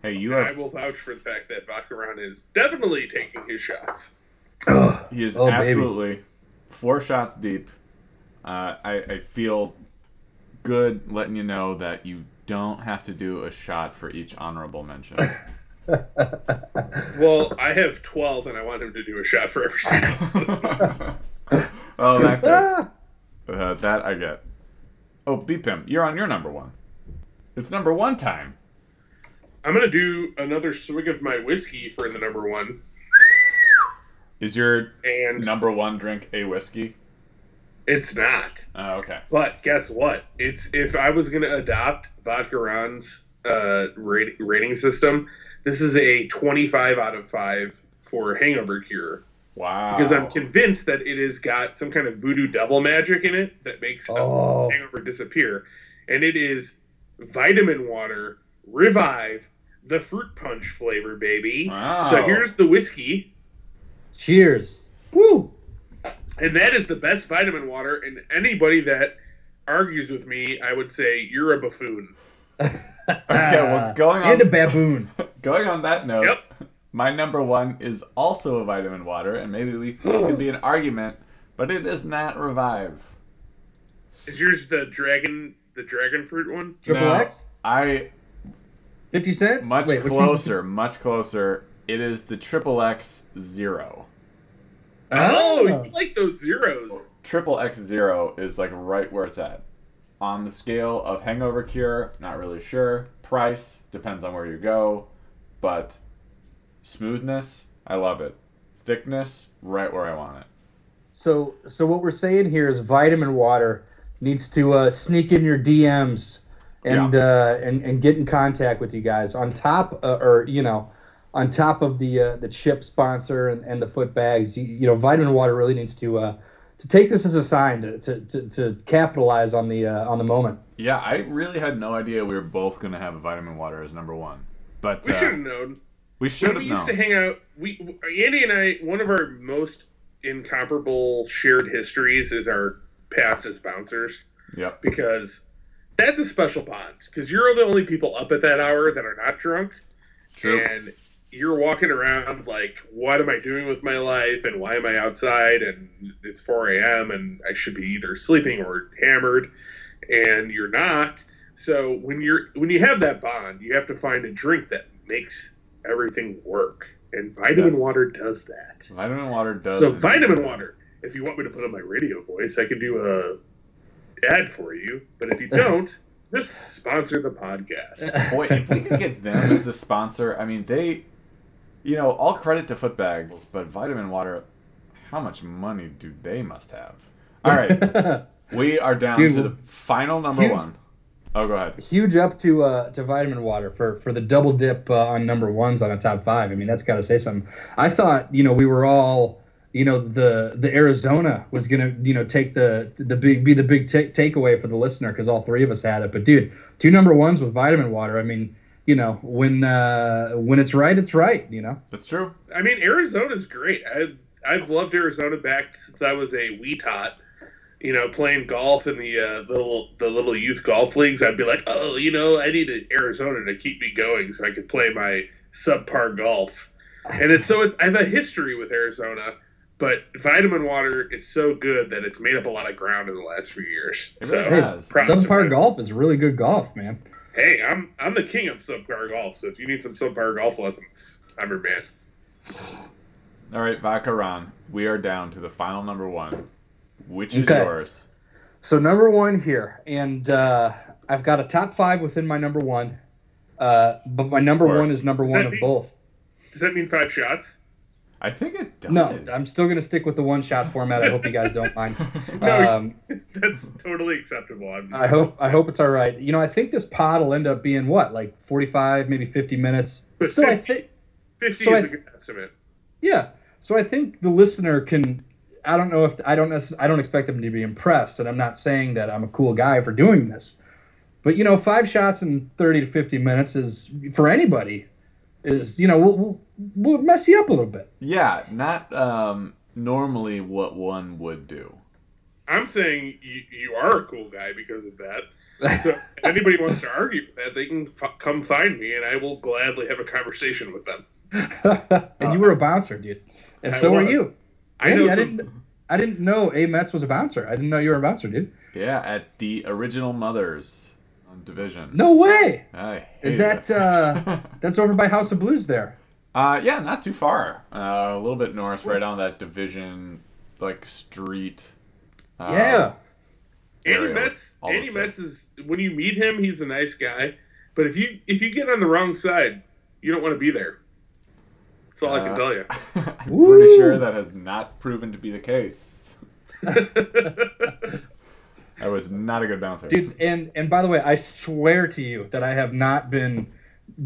Hey, you have. I will vouch for the fact that Vodka Ron is definitely taking his shots. Ugh. He is Oh, baby. absolutely four shots deep. Uh, I, I feel good letting you know that you don't have to do a shot for each honorable mention. Well, I have 12, and I want him to do a shot for every single. oh, that Ah! Uh, that I get. Oh, B Pimp. You're on your number one. It's number one time. I'm gonna do another swig of my whiskey for the number one, Is your and number one drink a whiskey? it's not. Uh, okay. But guess what? It's if I was gonna adopt Vodka uh, rate, rating system, this is a 25 out of five for Hangover Cure Wow. because I'm convinced that it has got some kind of voodoo devil magic in it that makes a Oh, hangover disappear, and it is vitamin water revive the fruit punch flavor, baby. Wow. So here's the whiskey, cheers! Woo! and that is the best vitamin water. And anybody that argues with me, I would say you're a buffoon. Okay, well, going on- and a baboon. Going on that note, Yep. My number one is also a vitamin water, and maybe we, this could be an argument, but it is not revive. Is yours the dragon, the dragon fruit one? Triple No, X, I fifty cent. much Wait, which one's- closer, much closer. It is the triple X zero. Oh, Oh. you like those zeros? Triple X zero is like right where it's at. On the scale of hangover cure, not really sure. Price depends on where you go, but smoothness, I love it. Thickness, right where I want it. So, so what we're saying here is vitamin water needs to uh, sneak in your DMs and uh, and and get in contact with you guys on top, uh, or you know, on top of the uh, the chip sponsor and, and the foot bags. You, you know, vitamin water really needs to uh, to take this as a sign to to, to, to capitalize on the uh, on the moment. Yeah, I really had no idea we were both gonna have vitamin water as number one, but We uh, should have known. We should have we used to hang out, we Andy and I, one of our most incomparable shared histories is our past as bouncers. Yep. because that's a special bond because you're the only people up at that hour that are not drunk. True. and you're walking around like what am i doing with my life? And why am i outside? And it's 4 a.m and i should be either sleeping or hammered. And you're not. So when you're when you have that bond you have to find a drink that makes everything work and vitamin Yes. water does that Vitamin water does. so indeed. vitamin water if you want me to put on my radio voice i can do a ad for you but if you don't just sponsor the podcast Boy, if we could get them as a sponsor, I mean, they, you know, all credit to Footbags, but Vitamin Water, how much money do they must have? All right, we are down Dude, to the final number huge- one. Oh, go ahead. Huge up to uh, to vitamin water for for the double dip uh, on number ones on a top five. I mean, that's got to say something. I thought you know we were all you know the the Arizona was gonna you know take the the big be the big ta- takeaway for the listener because all three of us had it. But dude, two number ones with vitamin water. I mean, you know when uh, when it's right, it's right. You know. That's true. I mean, Arizona's great. I've I've loved Arizona back since I was a wee tot. You know, playing golf in the uh, the little the little youth golf leagues. I'd be like, oh, you know, I need Arizona to keep me going so I could play my subpar golf. And it's so it's, I have a history with Arizona, but vitamin water is so good that it's made up a lot of ground in the last few years. It So, really Hey, has. subpar golf is really good golf, man. Hey, I'm I'm the king of subpar golf. So if you need some subpar golf lessons, I'm your man. All right, Vodka Ron, we are down to the final number one. Which is Okay. yours? So number one here, and uh, I've got a top five within my number one, uh, but my number one is number Does one of mean- both. Does that mean five shots? I think it does. No, I'm still gonna stick with the one shot format. I hope you guys don't mind. No, Um, That's totally acceptable. I'm, I hope I hope it's all right. You know, I think this pod will end up being what, like 45, maybe 50 minutes. But So I think, 50 so is I- a good estimate. yeah. So I think the listener can. I don't know if I don't necess- I don't expect them to be impressed, and I'm not saying that I'm a cool guy for doing this, but you know, five shots in 30 to 50 minutes is for anybody is you know we'll we'll, we'll mess you up a little bit. Yeah, not um, normally what one would do. I'm saying you, you are a cool guy because of that. So if anybody wants to argue with that, they can f- come find me, and I will gladly have a conversation with them. and you were a bouncer, dude, and I so were was. you. I Yeah, know I didn't. I didn't know A Mets was a bouncer. I didn't know you were a bouncer, dude. Yeah, at the original Mothers um, division. No way. I Is hated that, it at first. That's over by House of Blues there. uh, yeah, not too far. Uh, a little bit north, right on that division, like street. uh, yeah. Andy Metz. Andy Metz is when you meet him, he's a nice guy. But if you if you get on the wrong side, you don't want to be there. That's all I can Uh, tell you. I'm Woo! pretty sure that has not proven to be the case. I was not a good bouncer. Dudes, and and by the way, I swear to you that I have not been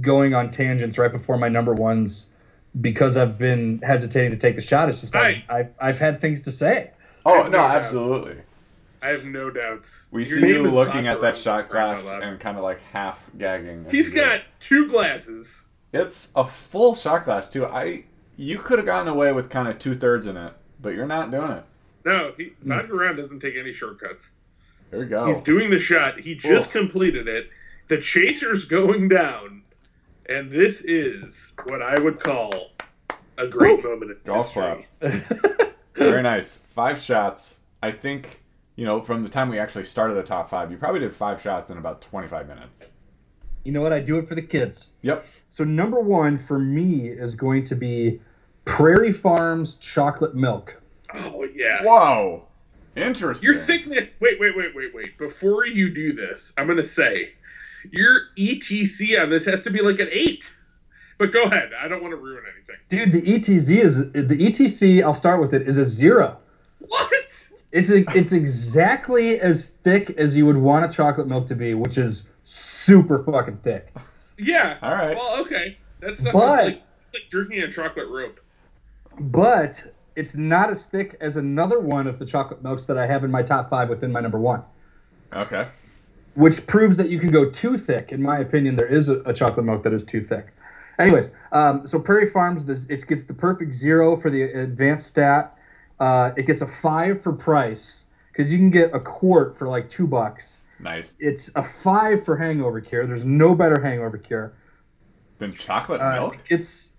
going on tangents right before my number ones because I've been hesitating to take the shot. It's just I've, I've, I've had things to say. oh no, no absolutely. I have no doubts. We Your see you looking at that shot for crying out glass and kind of like half gagging. He's you it. got two glasses. It's a full shot glass too. I you could have gotten away with kind of two thirds in it, but you're not doing it. No, he, Hmm. Vodka doesn't take any shortcuts. There we go. He's doing the shot. He just Oof. completed it. The chaser's going down, and this is what I would call a great moment in Golf history. Very nice. Five shots. I think you know from the time we actually started the top five, you probably did five shots in about 25 minutes. you know what? I do it for the kids. Yep. So number one for me is going to be Prairie Farms chocolate milk. Oh yeah. Whoa. Interesting. Your thickness. Wait, wait, wait, wait, wait. Before you do this, I'm gonna say your ETC on this has to be like an eight. But go ahead. I don't want to ruin anything. Dude, the ETZ is the ETC. I'll start with it. Is a zero. What? It's a, it's exactly as thick as you would want a chocolate milk to be, which is super fucking thick. Yeah. All right. Well, okay. That's not But- like, like drinking a chocolate rope. But it's not as thick as another one of the chocolate milks that I have in my top five within my number one, Okay. which proves that you can go too thick. In my opinion, there is a, a chocolate milk that is too thick. Anyways, um, so Prairie Farms, this, it gets the perfect zero for the advanced stat. Uh, it gets a five for price because you can get a quart for like two bucks. Nice. It's a five for hangover cure. There's no better hangover cure. Than chocolate Uh, milk. It's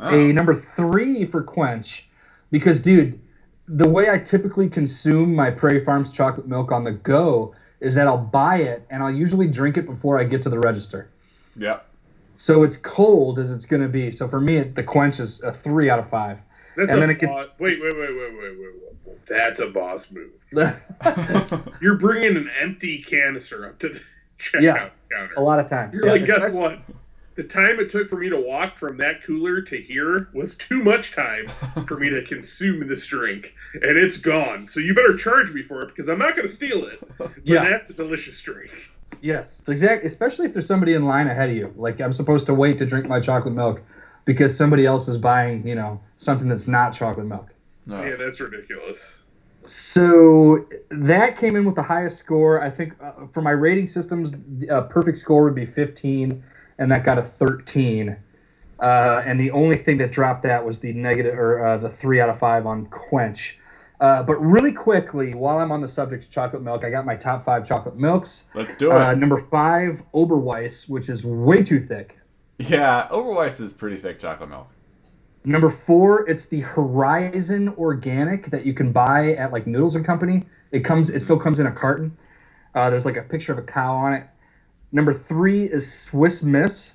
Oh. a number three for quench because dude the way i typically consume my prairie farms chocolate milk on the go is that i'll buy it and i'll usually drink it before i get to the register Yep. so it's cold as it's going to be so for me the quench is a three out of five That's And a then it gets- boss. Wait, wait, wait, wait, wait, wait, wait. That's a boss move. You're bringing an empty canister up to the checkout Yeah. counter. a lot of times You're Yeah, like, guess what? The time it took for me to walk from that cooler to here was too much time for me to consume this drink, and it's gone. So you better charge me for it because I'm not going to steal it. But Yeah. that's a delicious drink. yes it's exact especially if there's somebody in line ahead of you like i'm supposed to wait to drink my chocolate milk because somebody else is buying you know something that's not chocolate milk No. Yeah, that's ridiculous. So that came in with the highest score. I think uh, for my rating systems, a perfect score would be 15, and that got a 13. Uh, and the only thing that dropped that was the negative or uh, the three out of five on Quench. Uh, but really quickly, while I'm on the subject of chocolate milk, I got my top five chocolate milks. Let's do it. Uh, number five, Oberweis, which is way too thick. Yeah, Oberweis is pretty thick chocolate milk. Number four, it's the Horizon Organic that you can buy at like Noodles and Company. It comes, it still comes in a carton. Uh, there's like a picture of a cow on it. Number three is Swiss Miss.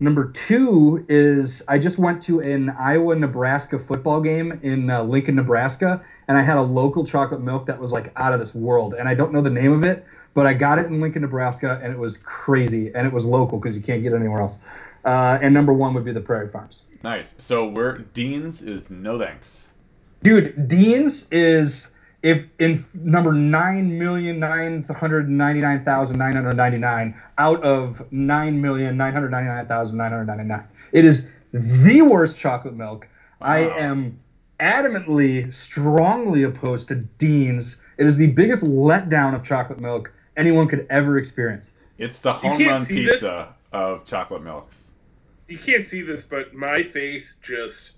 Number two is I just went to an Iowa Nebraska football game in uh, Lincoln, Nebraska, and I had a local chocolate milk that was like out of this world. And I don't know the name of it, but I got it in Lincoln, Nebraska, and it was crazy. And it was local because you can't get it anywhere else. Uh, and number one would be the Prairie Farms. Nice. So we're Dean's is no thanks. Dude, Dean's is if in number nine million nine hundred ninety nine thousand nine hundred ninety nine out of nine million nine hundred ninety nine thousand nine hundred ninety nine. It is the worst chocolate milk. I am adamantly, strongly opposed to Dean's. It is the biggest letdown of chocolate milk anyone could ever experience. It's the home run this? pizza of chocolate milks. You can't see this, but my face just.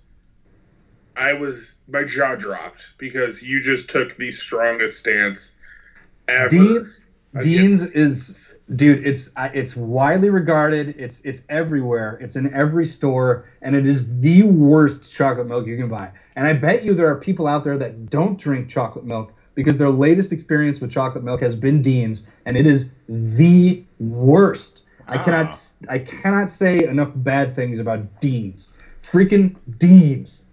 I was. My jaw dropped because you just took the strongest stance ever. Dean's Dean's is dude. It's it's widely regarded. It's it's everywhere. It's in every store, and it is the worst chocolate milk you can buy. And I bet you there are people out there that don't drink chocolate milk because their latest experience with chocolate milk has been Dean's, and it is the worst. I Wow. cannot ah. I cannot say enough bad things about Dean's. Freaking Dean's.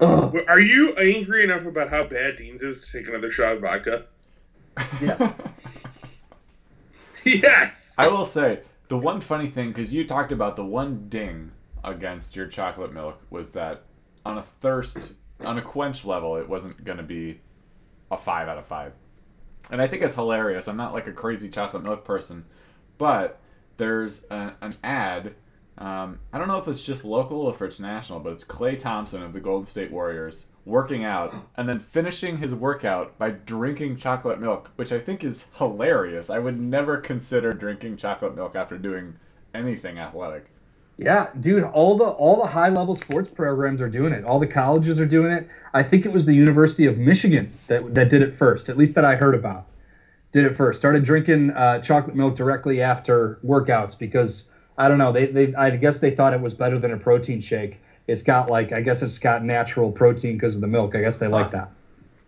Ugh. Are you angry enough about how bad Dean's is to take another shot of vodka? Yes. yes. I will say the one funny thing because you talked about the one ding against your chocolate milk was that on a thirst on a quench level it wasn't going to be a five out of five and i think it's hilarious i'm not like a crazy chocolate milk person but there's a, an ad um, i don't know if it's just local or if it's national but it's Klay Thompson of the golden state warriors working out and then finishing his workout by drinking chocolate milk which i think is hilarious i would never consider drinking chocolate milk after doing anything athletic Yeah, dude, all the all the high level sports programs are doing it. All the colleges are doing it. I think it was the University of Michigan that that did it first, at least that I heard about. Did it first. Started drinking uh, chocolate milk directly after workouts because I don't know. They, they I guess they thought it was better than a protein shake. It's got like I guess it's got natural protein because of the milk. I guess they like that.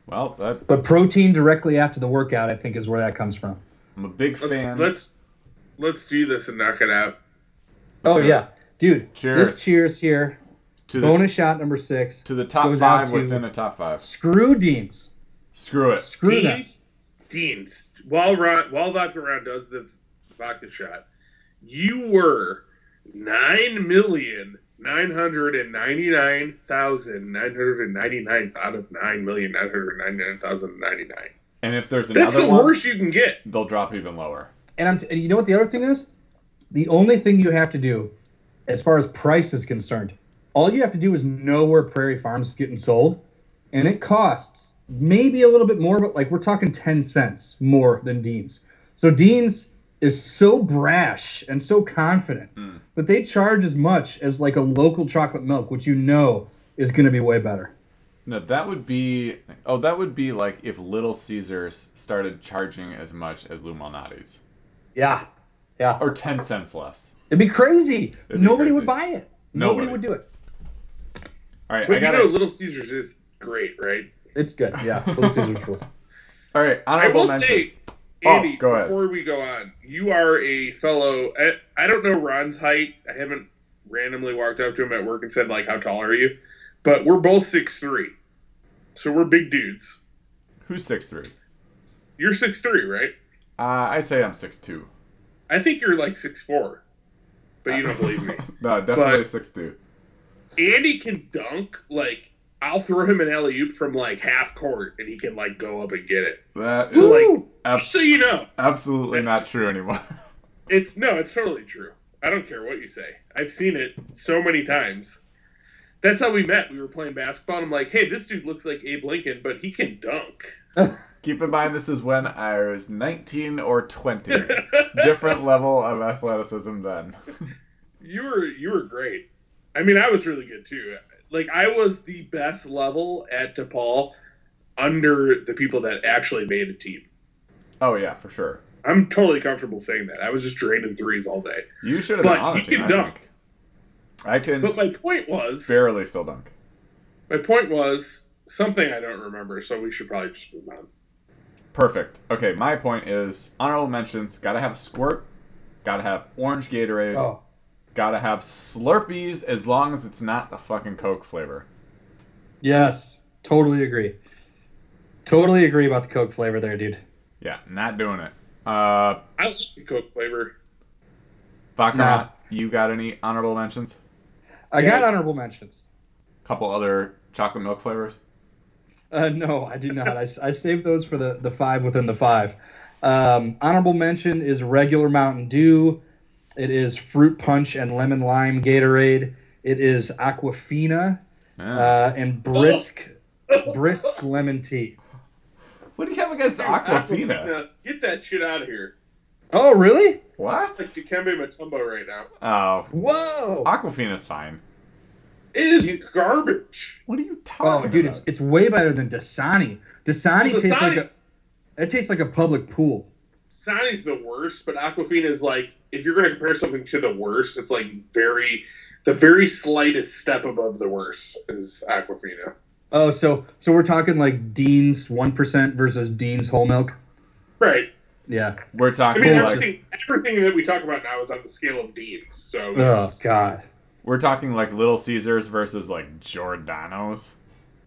well that But protein directly after the workout, I think, is where that comes from. i'm a big Let's, fan let's let's do this and knock it out. Oh So, yeah, dude. Cheers. This cheers here. to the, Bonus shot number six. to the top five to- within the top five Screw Deans. screw it Screw them. Dean's, Dean's. While Ron, while Vodka Ron does this vodka shot, you were nine million nine hundred and ninety nine thousand nine hundred and ninety nine out of nine million nine hundred ninety nine thousand ninety nine. and if there's another, That's the one worst you can get. they'll drop even lower And I'm t- you know what the other thing is? The only thing you have to do, as far as price is concerned, all you have to do is know where Prairie Farms is getting sold, and it costs maybe a little bit more, but like we're talking ten cents more than Dean's. So Dean's is so brash and so confident Mm. that they charge as much as like a local chocolate milk, which you know is going to be way better. No, that would be. Oh, that would be like if Little Caesars started charging as much as Lou Malnati's, Yeah, yeah. or ten cents less. It'd be crazy. It'd be Nobody crazy. would buy it. Nobody. Nobody would do it. All right, But I you got know, Little Caesars is great, right? It's good. Yeah, Little Caesars rules. All right, honorable mentions. say, Oh, Andy, go ahead. before we go on, you are a fellow. I, I don't know Ron's height. I haven't randomly walked up to him at work and said like, "How tall are you?" But we're both six three, so we're big dudes. Who's six three? You're six three, right? Uh, I say I'm six two. I think you're like six four, but you don't believe me. no, definitely But- six two. Andy can dunk like I'll throw him an alley oop from like half court, and he can like go up and get it. That So is like, abs- so you know, absolutely not true anymore. it's no, it's totally true. I don't care what you say. I've seen it so many times. That's how we met. We were playing basketball. And I'm like, hey, this dude looks like Abe Lincoln, but he can dunk. Keep in mind, this is when I was 19 or 20. Different level of athleticism then. you were you were great. I mean, I was really good too. Like I was the best level at DePaul under the people that actually made a team. Oh yeah, for sure. I'm totally comfortable saying that. I was just draining threes all day. You should have been But on he team. can I dunk. think. I can But my point was, barely still dunk. my point was something I don't remember. So we should probably just move on. Perfect. Okay, my point is honorable mentions. Got to have squirt. Got to have orange Gatorade. Oh, gotta have Slurpees as long as it's not the fucking Coke flavor. Yes, totally agree. Totally agree about the Coke flavor there, dude. Yeah, not doing it. Uh, I like the Coke flavor. Vodka Ron, Nah. you got any honorable mentions? I Yeah. got honorable mentions. couple other chocolate milk flavors. Uh, no, I do not. I, I saved those for the, the five within the five. Um, honorable mention is regular Mountain Dew. It is fruit punch and lemon lime Gatorade. It is Aquafina Yeah. uh, and brisk brisk lemon tea. what do you have against Dude, Aquafina? Get that shit out of here. Oh, really? What? It's like Dikembe Mutombo right now. Oh, Whoa! Aquafina's fine. It is garbage. What are you talking Oh, talking dude, about? it's, it's way better than Dasani. Dasani Well, tastes like a it tastes like a public pool. Dasani's the worst, but Aquafina is like if you're going to compare something to the worst, it's like very the very slightest step above the worst is Aquafina. Oh, so so we're talking like Dean's one percent versus Dean's whole milk. Right. Yeah. We're talking. I talking mean, Cool. like everything everything that we talk about now is on the scale of Dean's. So Oh yes. God. we're talking like Little Caesars versus like Giordano's.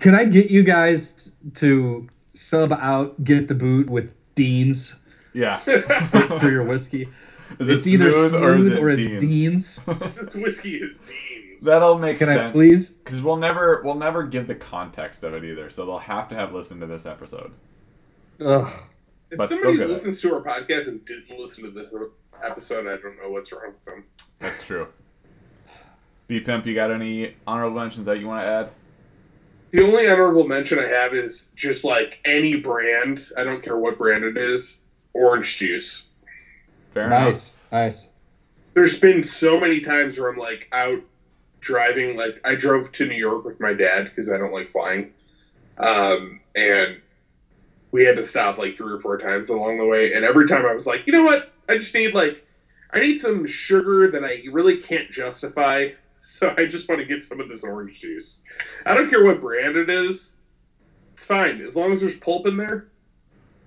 Can I get you guys to sub out get the boot with Dean's Yeah. for your whiskey? Is it it's either smooth, or is it or it's Dean's? Dean's. this whiskey is Dean's. That'll make Can I sense. please? Because we'll never we'll never give the context of it either, so they'll have to have listened to this episode. Ugh. if but somebody they'll it. listens to our podcast and didn't listen to this episode, I don't know what's wrong with them. That's true. B Pimp, you got any honorable mentions that you want to add? The only honorable mention I have is just like any brand. I don't care what brand it is. Orange juice. Fair enough. Nice. Nice. There's been so many times where I'm like out driving. Like I drove to New York with my dad because I don't like flying, um, and we had to stop like three or four times along the way. And every time I was like, you know what? I just need like I need some sugar that I really can't justify. So I just want to get some of this orange juice. I don't care what brand it is. It's fine as long as there's pulp in there.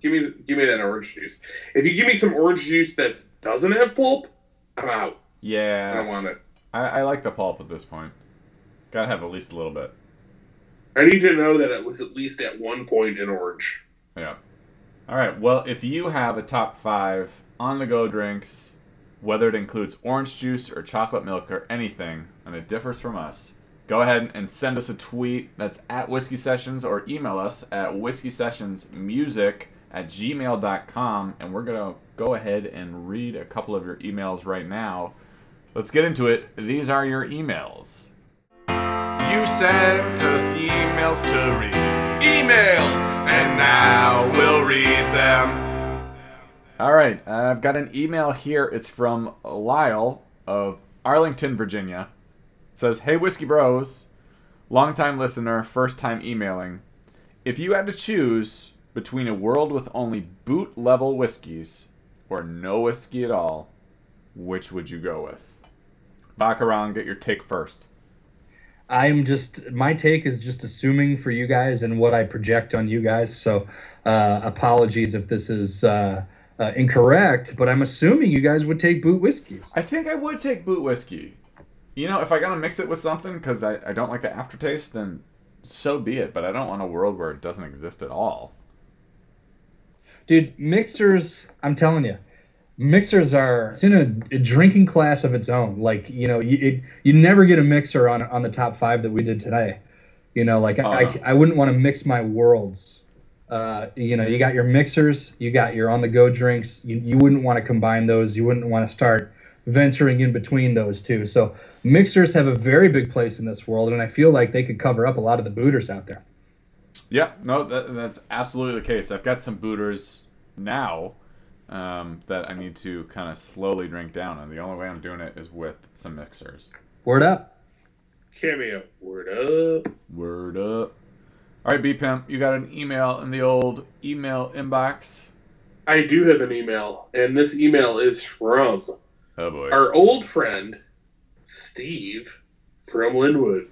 Give me give me that orange juice. If you give me some orange juice that doesn't have pulp, I'm out. Yeah, I don't want it. I, I like the pulp at this point. Gotta have at least a little bit. I need to know that it was at least at one point in orange. Yeah. All right. Well, if you have a top five on the go drinks, whether it includes orange juice or chocolate milk or anything, and it differs from us, go ahead and send us a tweet that's at Whiskey Sessions or email us at Whiskey Sessions Music at gmail.com, and we're going to go ahead and read a couple of your emails right now. Let's get into it. These are your emails. You sent us emails to read. Emails! And now we'll read them. All right, I've got an email here. It's from Lyle of Arlington, Virginia. It says, Hey, Whiskey Bros, longtime listener, first time emailing. If you had to choose between a world with only boot level whiskeys or no whiskey at all, which would you go with? Vodka Ron, get your take first. I'm just my take is just assuming for you guys and what I project on you guys. So uh, apologies if this is uh, uh, incorrect, but I'm assuming you guys would take boot whiskeys. I think I would take boot whiskey. You know, if I gotta mix it with something because I, I don't like the aftertaste, then so be it. But I don't want a world where it doesn't exist at all. Dude, mixers, I'm telling you, mixers are it's in a, a drinking class of its own. Like, you know, you it, you never get a mixer on on the top 5 that we did today. You know, like Oh, I, no. I wouldn't want to mix my worlds. Uh, you know, you got your mixers, you got your on the go drinks. You, you wouldn't want to combine those. You wouldn't want to start venturing in between those two. So, mixers have a very big place in this world and I feel like they could cover up a lot of the booters out there. Yeah, no, that, that's absolutely the case. I've got some booters now um, that I need to kind of slowly drink down, and the only way I'm doing it is with some mixers. Word up. Cameo. Word up. Word up. All right, B Pimp, you got an email in the old email inbox. I do have an email, and this email is from Oh boy. our old friend Steve from Linwood.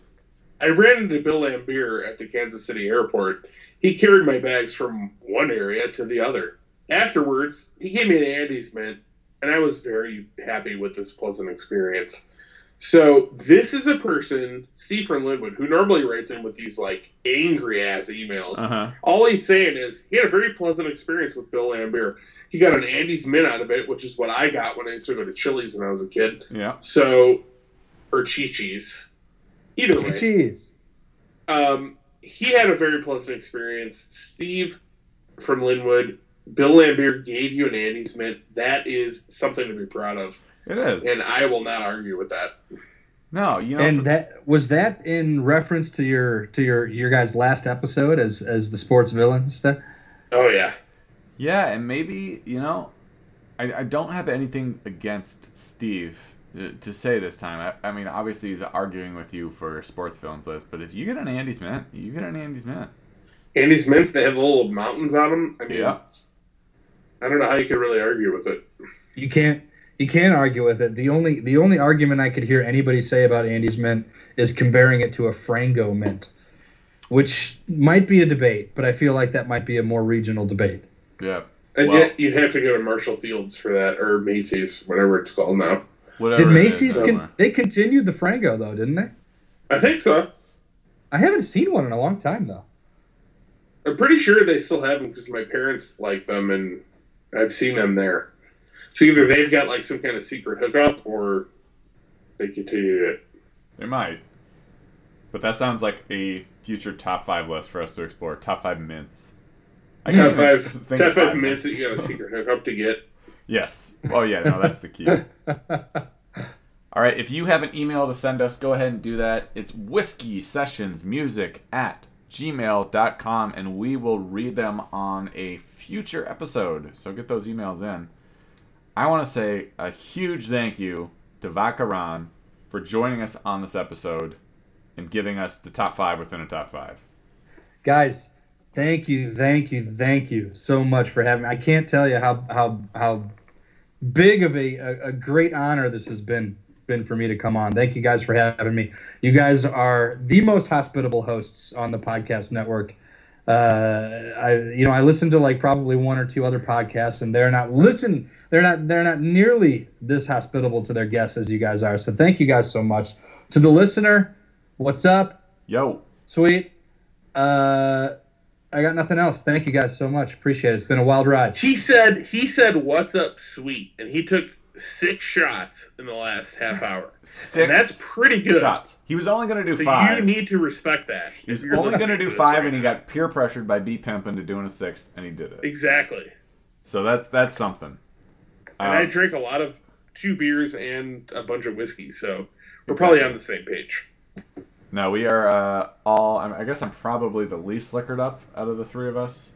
I ran into Bill Laimbeer at the Kansas City airport. He carried my bags from one area to the other. Afterwards, he gave me an Andes mint, and I was very happy with this pleasant experience. So this is a person, Steve from Linwood, who normally writes in with these like angry ass emails. Uh huh. All he's saying is he had a very pleasant experience with Bill Laimbeer. He got an Andes Mint out of it, which is what I got when I used to go to Chili's when I was a kid. Yeah. So, or Chi Chi's. Either way. Cheese. Um, he had a very pleasant experience. Steve from Linwood, Bill Laimbeer gave you an Andes Mint. That is something to be proud of, It is. and I will not argue with that. no, you know. And for- that was that in reference to your to your your guys' last episode as as the sports villain stuff. Oh yeah, Yeah, and maybe you know, I, I don't have anything against Steve uh, to say this time. I, I mean, obviously he's arguing with you for sports villains list, but if you get an Andes Mint, you get an Andes Mint. Andes Mint. They have little mountains on them. I mean, Yeah. I don't know how you could really argue with it. You can't you can't argue with it. The only the only argument I could hear anybody say about Andes mint is comparing it to a Frango mint, which might be a debate, but I feel like that might be a more regional debate. Yeah. And Well- yet you'd have to go to Marshall Fields for that, or Macy's, whatever it's called now. Whatever. Did Macy's con- they continued the Frango though, didn't they? I think so. I haven't seen one in a long time though. I'm pretty sure they still have them because my parents like them, and I've seen them there. So either they've got like some kind of secret hookup, or they continue it. They might. But that sounds like a future top five list for us to explore. Top five mints. I can't Top five, think top of five minutes that you got a secret hookup to get. Yes. Oh yeah, no, that's the key. All right, if you have an email to send us, go ahead and do that. It's whiskey sessions music at gmail.com and we will read them on a future episode. So get those emails in. I want to say a huge thank you to Vodka Ron for joining us on this episode and giving us the top five within a top five. Guys, thank you, thank you, thank you so much for having me. I can't tell you how how how big of a, a, a great honor this has been been for me to come on. Thank you guys for having me. You guys are the most hospitable hosts on the podcast network. Uh, I you know I listen to like probably one or two other podcasts, and they're not listen. They're not they're not nearly this hospitable to their guests as you guys are. So thank you guys so much. To the listener, what's up? Yo, Sweet. Uh, I got nothing else. Thank you guys so much. Appreciate it. It's been a wild ride. He said, he said, "What's up, sweet?" And he took six shots in the last half hour. six And that's pretty good. shots. He was only going to do So five. you need to respect that. He was only going to do five, right and he got peer pressured by B Pimp into doing a sixth, and he did it. exactly. So that's that's something. And I Um, drank a lot of two beers and a bunch of whiskey, so we're probably on the same page. no, we are uh, all. I, guess I'm probably the least liquored up out of the three of us,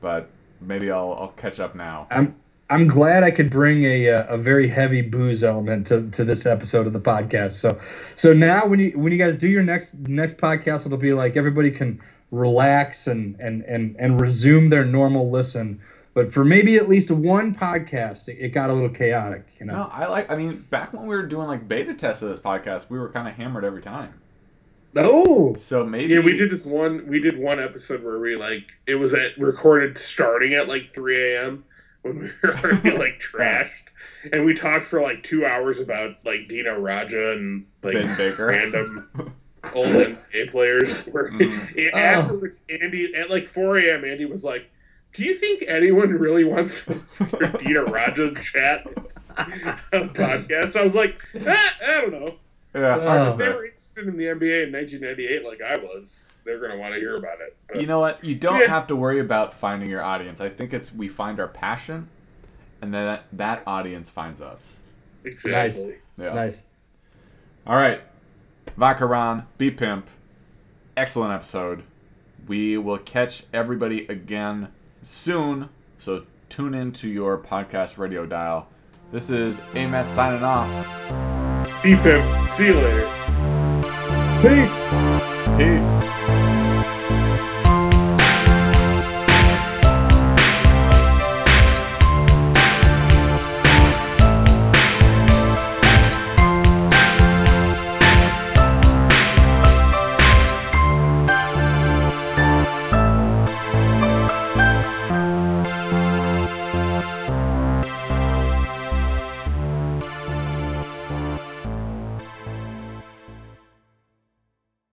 but maybe I'll I'll catch up now. I'm I'm glad I could bring a uh, a very heavy booze element to, to this episode of the podcast. So so now when you when you guys do your next next podcast, it'll be like everybody can relax and and and and resume their normal listen. But for maybe at least one podcast, it, it got a little chaotic. You know. No, I like. I mean, back when we were doing like beta tests of this podcast, we were kind of hammered every time. Oh. So maybe Yeah, we did this one. We did one episode where we like it was at recorded starting at like 3 a.m. when we were already like trashed, and we talked for like two hours about like Dino Radja and like Vin Baker. random old NBA players. Where Mhm. afterwards, Andy at like 4 a.m. Andy was like, "Do you think anyone really wants to listen to Dino Radja chat on a podcast?" I was like, ah, "I don't know." Yeah, hard to Oh. They were interested in the NBA in 1998 like I was, they're going to want to hear about it. But You know what? You don't Yeah. have to worry about finding your audience. I think it's we find our passion, and then that, that audience finds us. exactly. Yeah. Nice. All right, Vodka Ron, B Pimp, excellent episode. We will catch everybody again soon, so tune in to your podcast radio dial. This is AMAT signing off. Him. See you later. Peace. Peace.